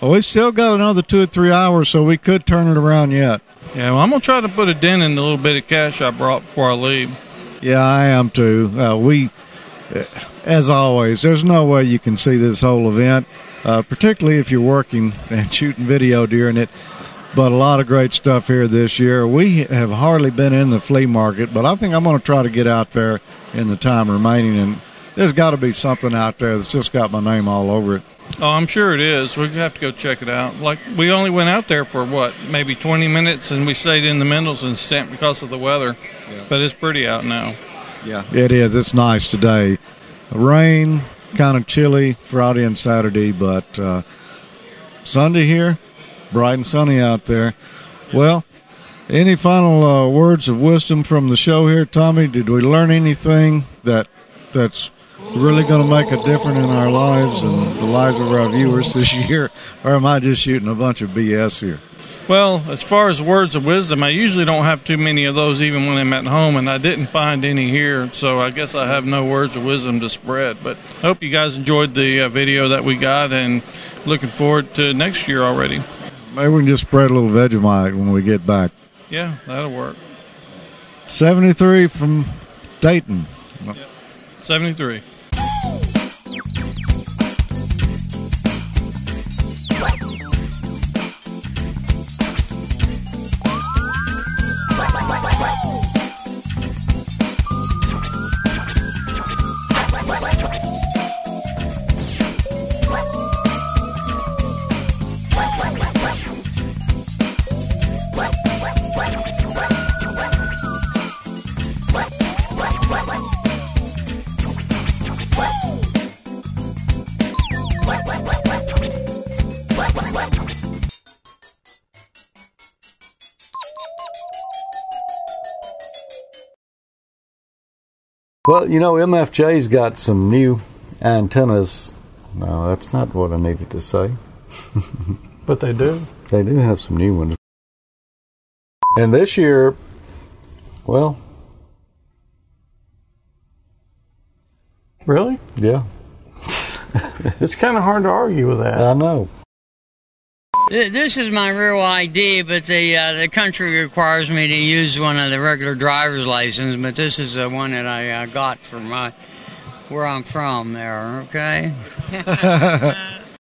Well, we still got another two or three hours, so we could turn it around yet. Yeah, well, I'm going to try to put a dent in the little bit of cash I brought before I leave. Yeah, I am too. Uh, we, as always, there's no way you can see this whole event, uh, particularly if you're working and shooting video during it but a lot of great stuff here this year. We have hardly been in the flea market, but I think I'm going to try to get out there in the time remaining. And there's got to be something out there that's just got my name all over it. Oh, I'm sure it is. We have to go check it out. Like we only went out there for what, maybe 20 minutes, and we stayed in the Mendelson stamp because of the weather. Yeah. But it's pretty out now. Yeah, it is. It's nice today. Rain, kind of chilly Friday and Saturday, but uh, Sunday here, bright and sunny out there. Well, any final uh, words of wisdom from the show here, Tommy? Did we learn anything that that's really going to make a difference in our lives and the lives of our viewers this year, or am I just shooting a bunch of BS here? Well, as far as words of wisdom, I usually don't have too many of those even when I'm at home, and I didn't find any here, so I guess I have no words of wisdom to spread. But I hope you guys enjoyed the uh, video that we got, and looking forward to next year already. Maybe we can just spread a little Vegemite when we get back. Yeah, that'll work. 73 from Dayton. Yep. 73. Well, you know, MFJ's got some new antennas. No, that's not what I needed to say. but they do. They do have some new ones. And this year, well. Really? Yeah. it's kind of hard to argue with that. I know. This is my real ID, but the uh, the country requires me to use one of the regular driver's license. But this is the one that I uh, got from my where I'm from. There, okay.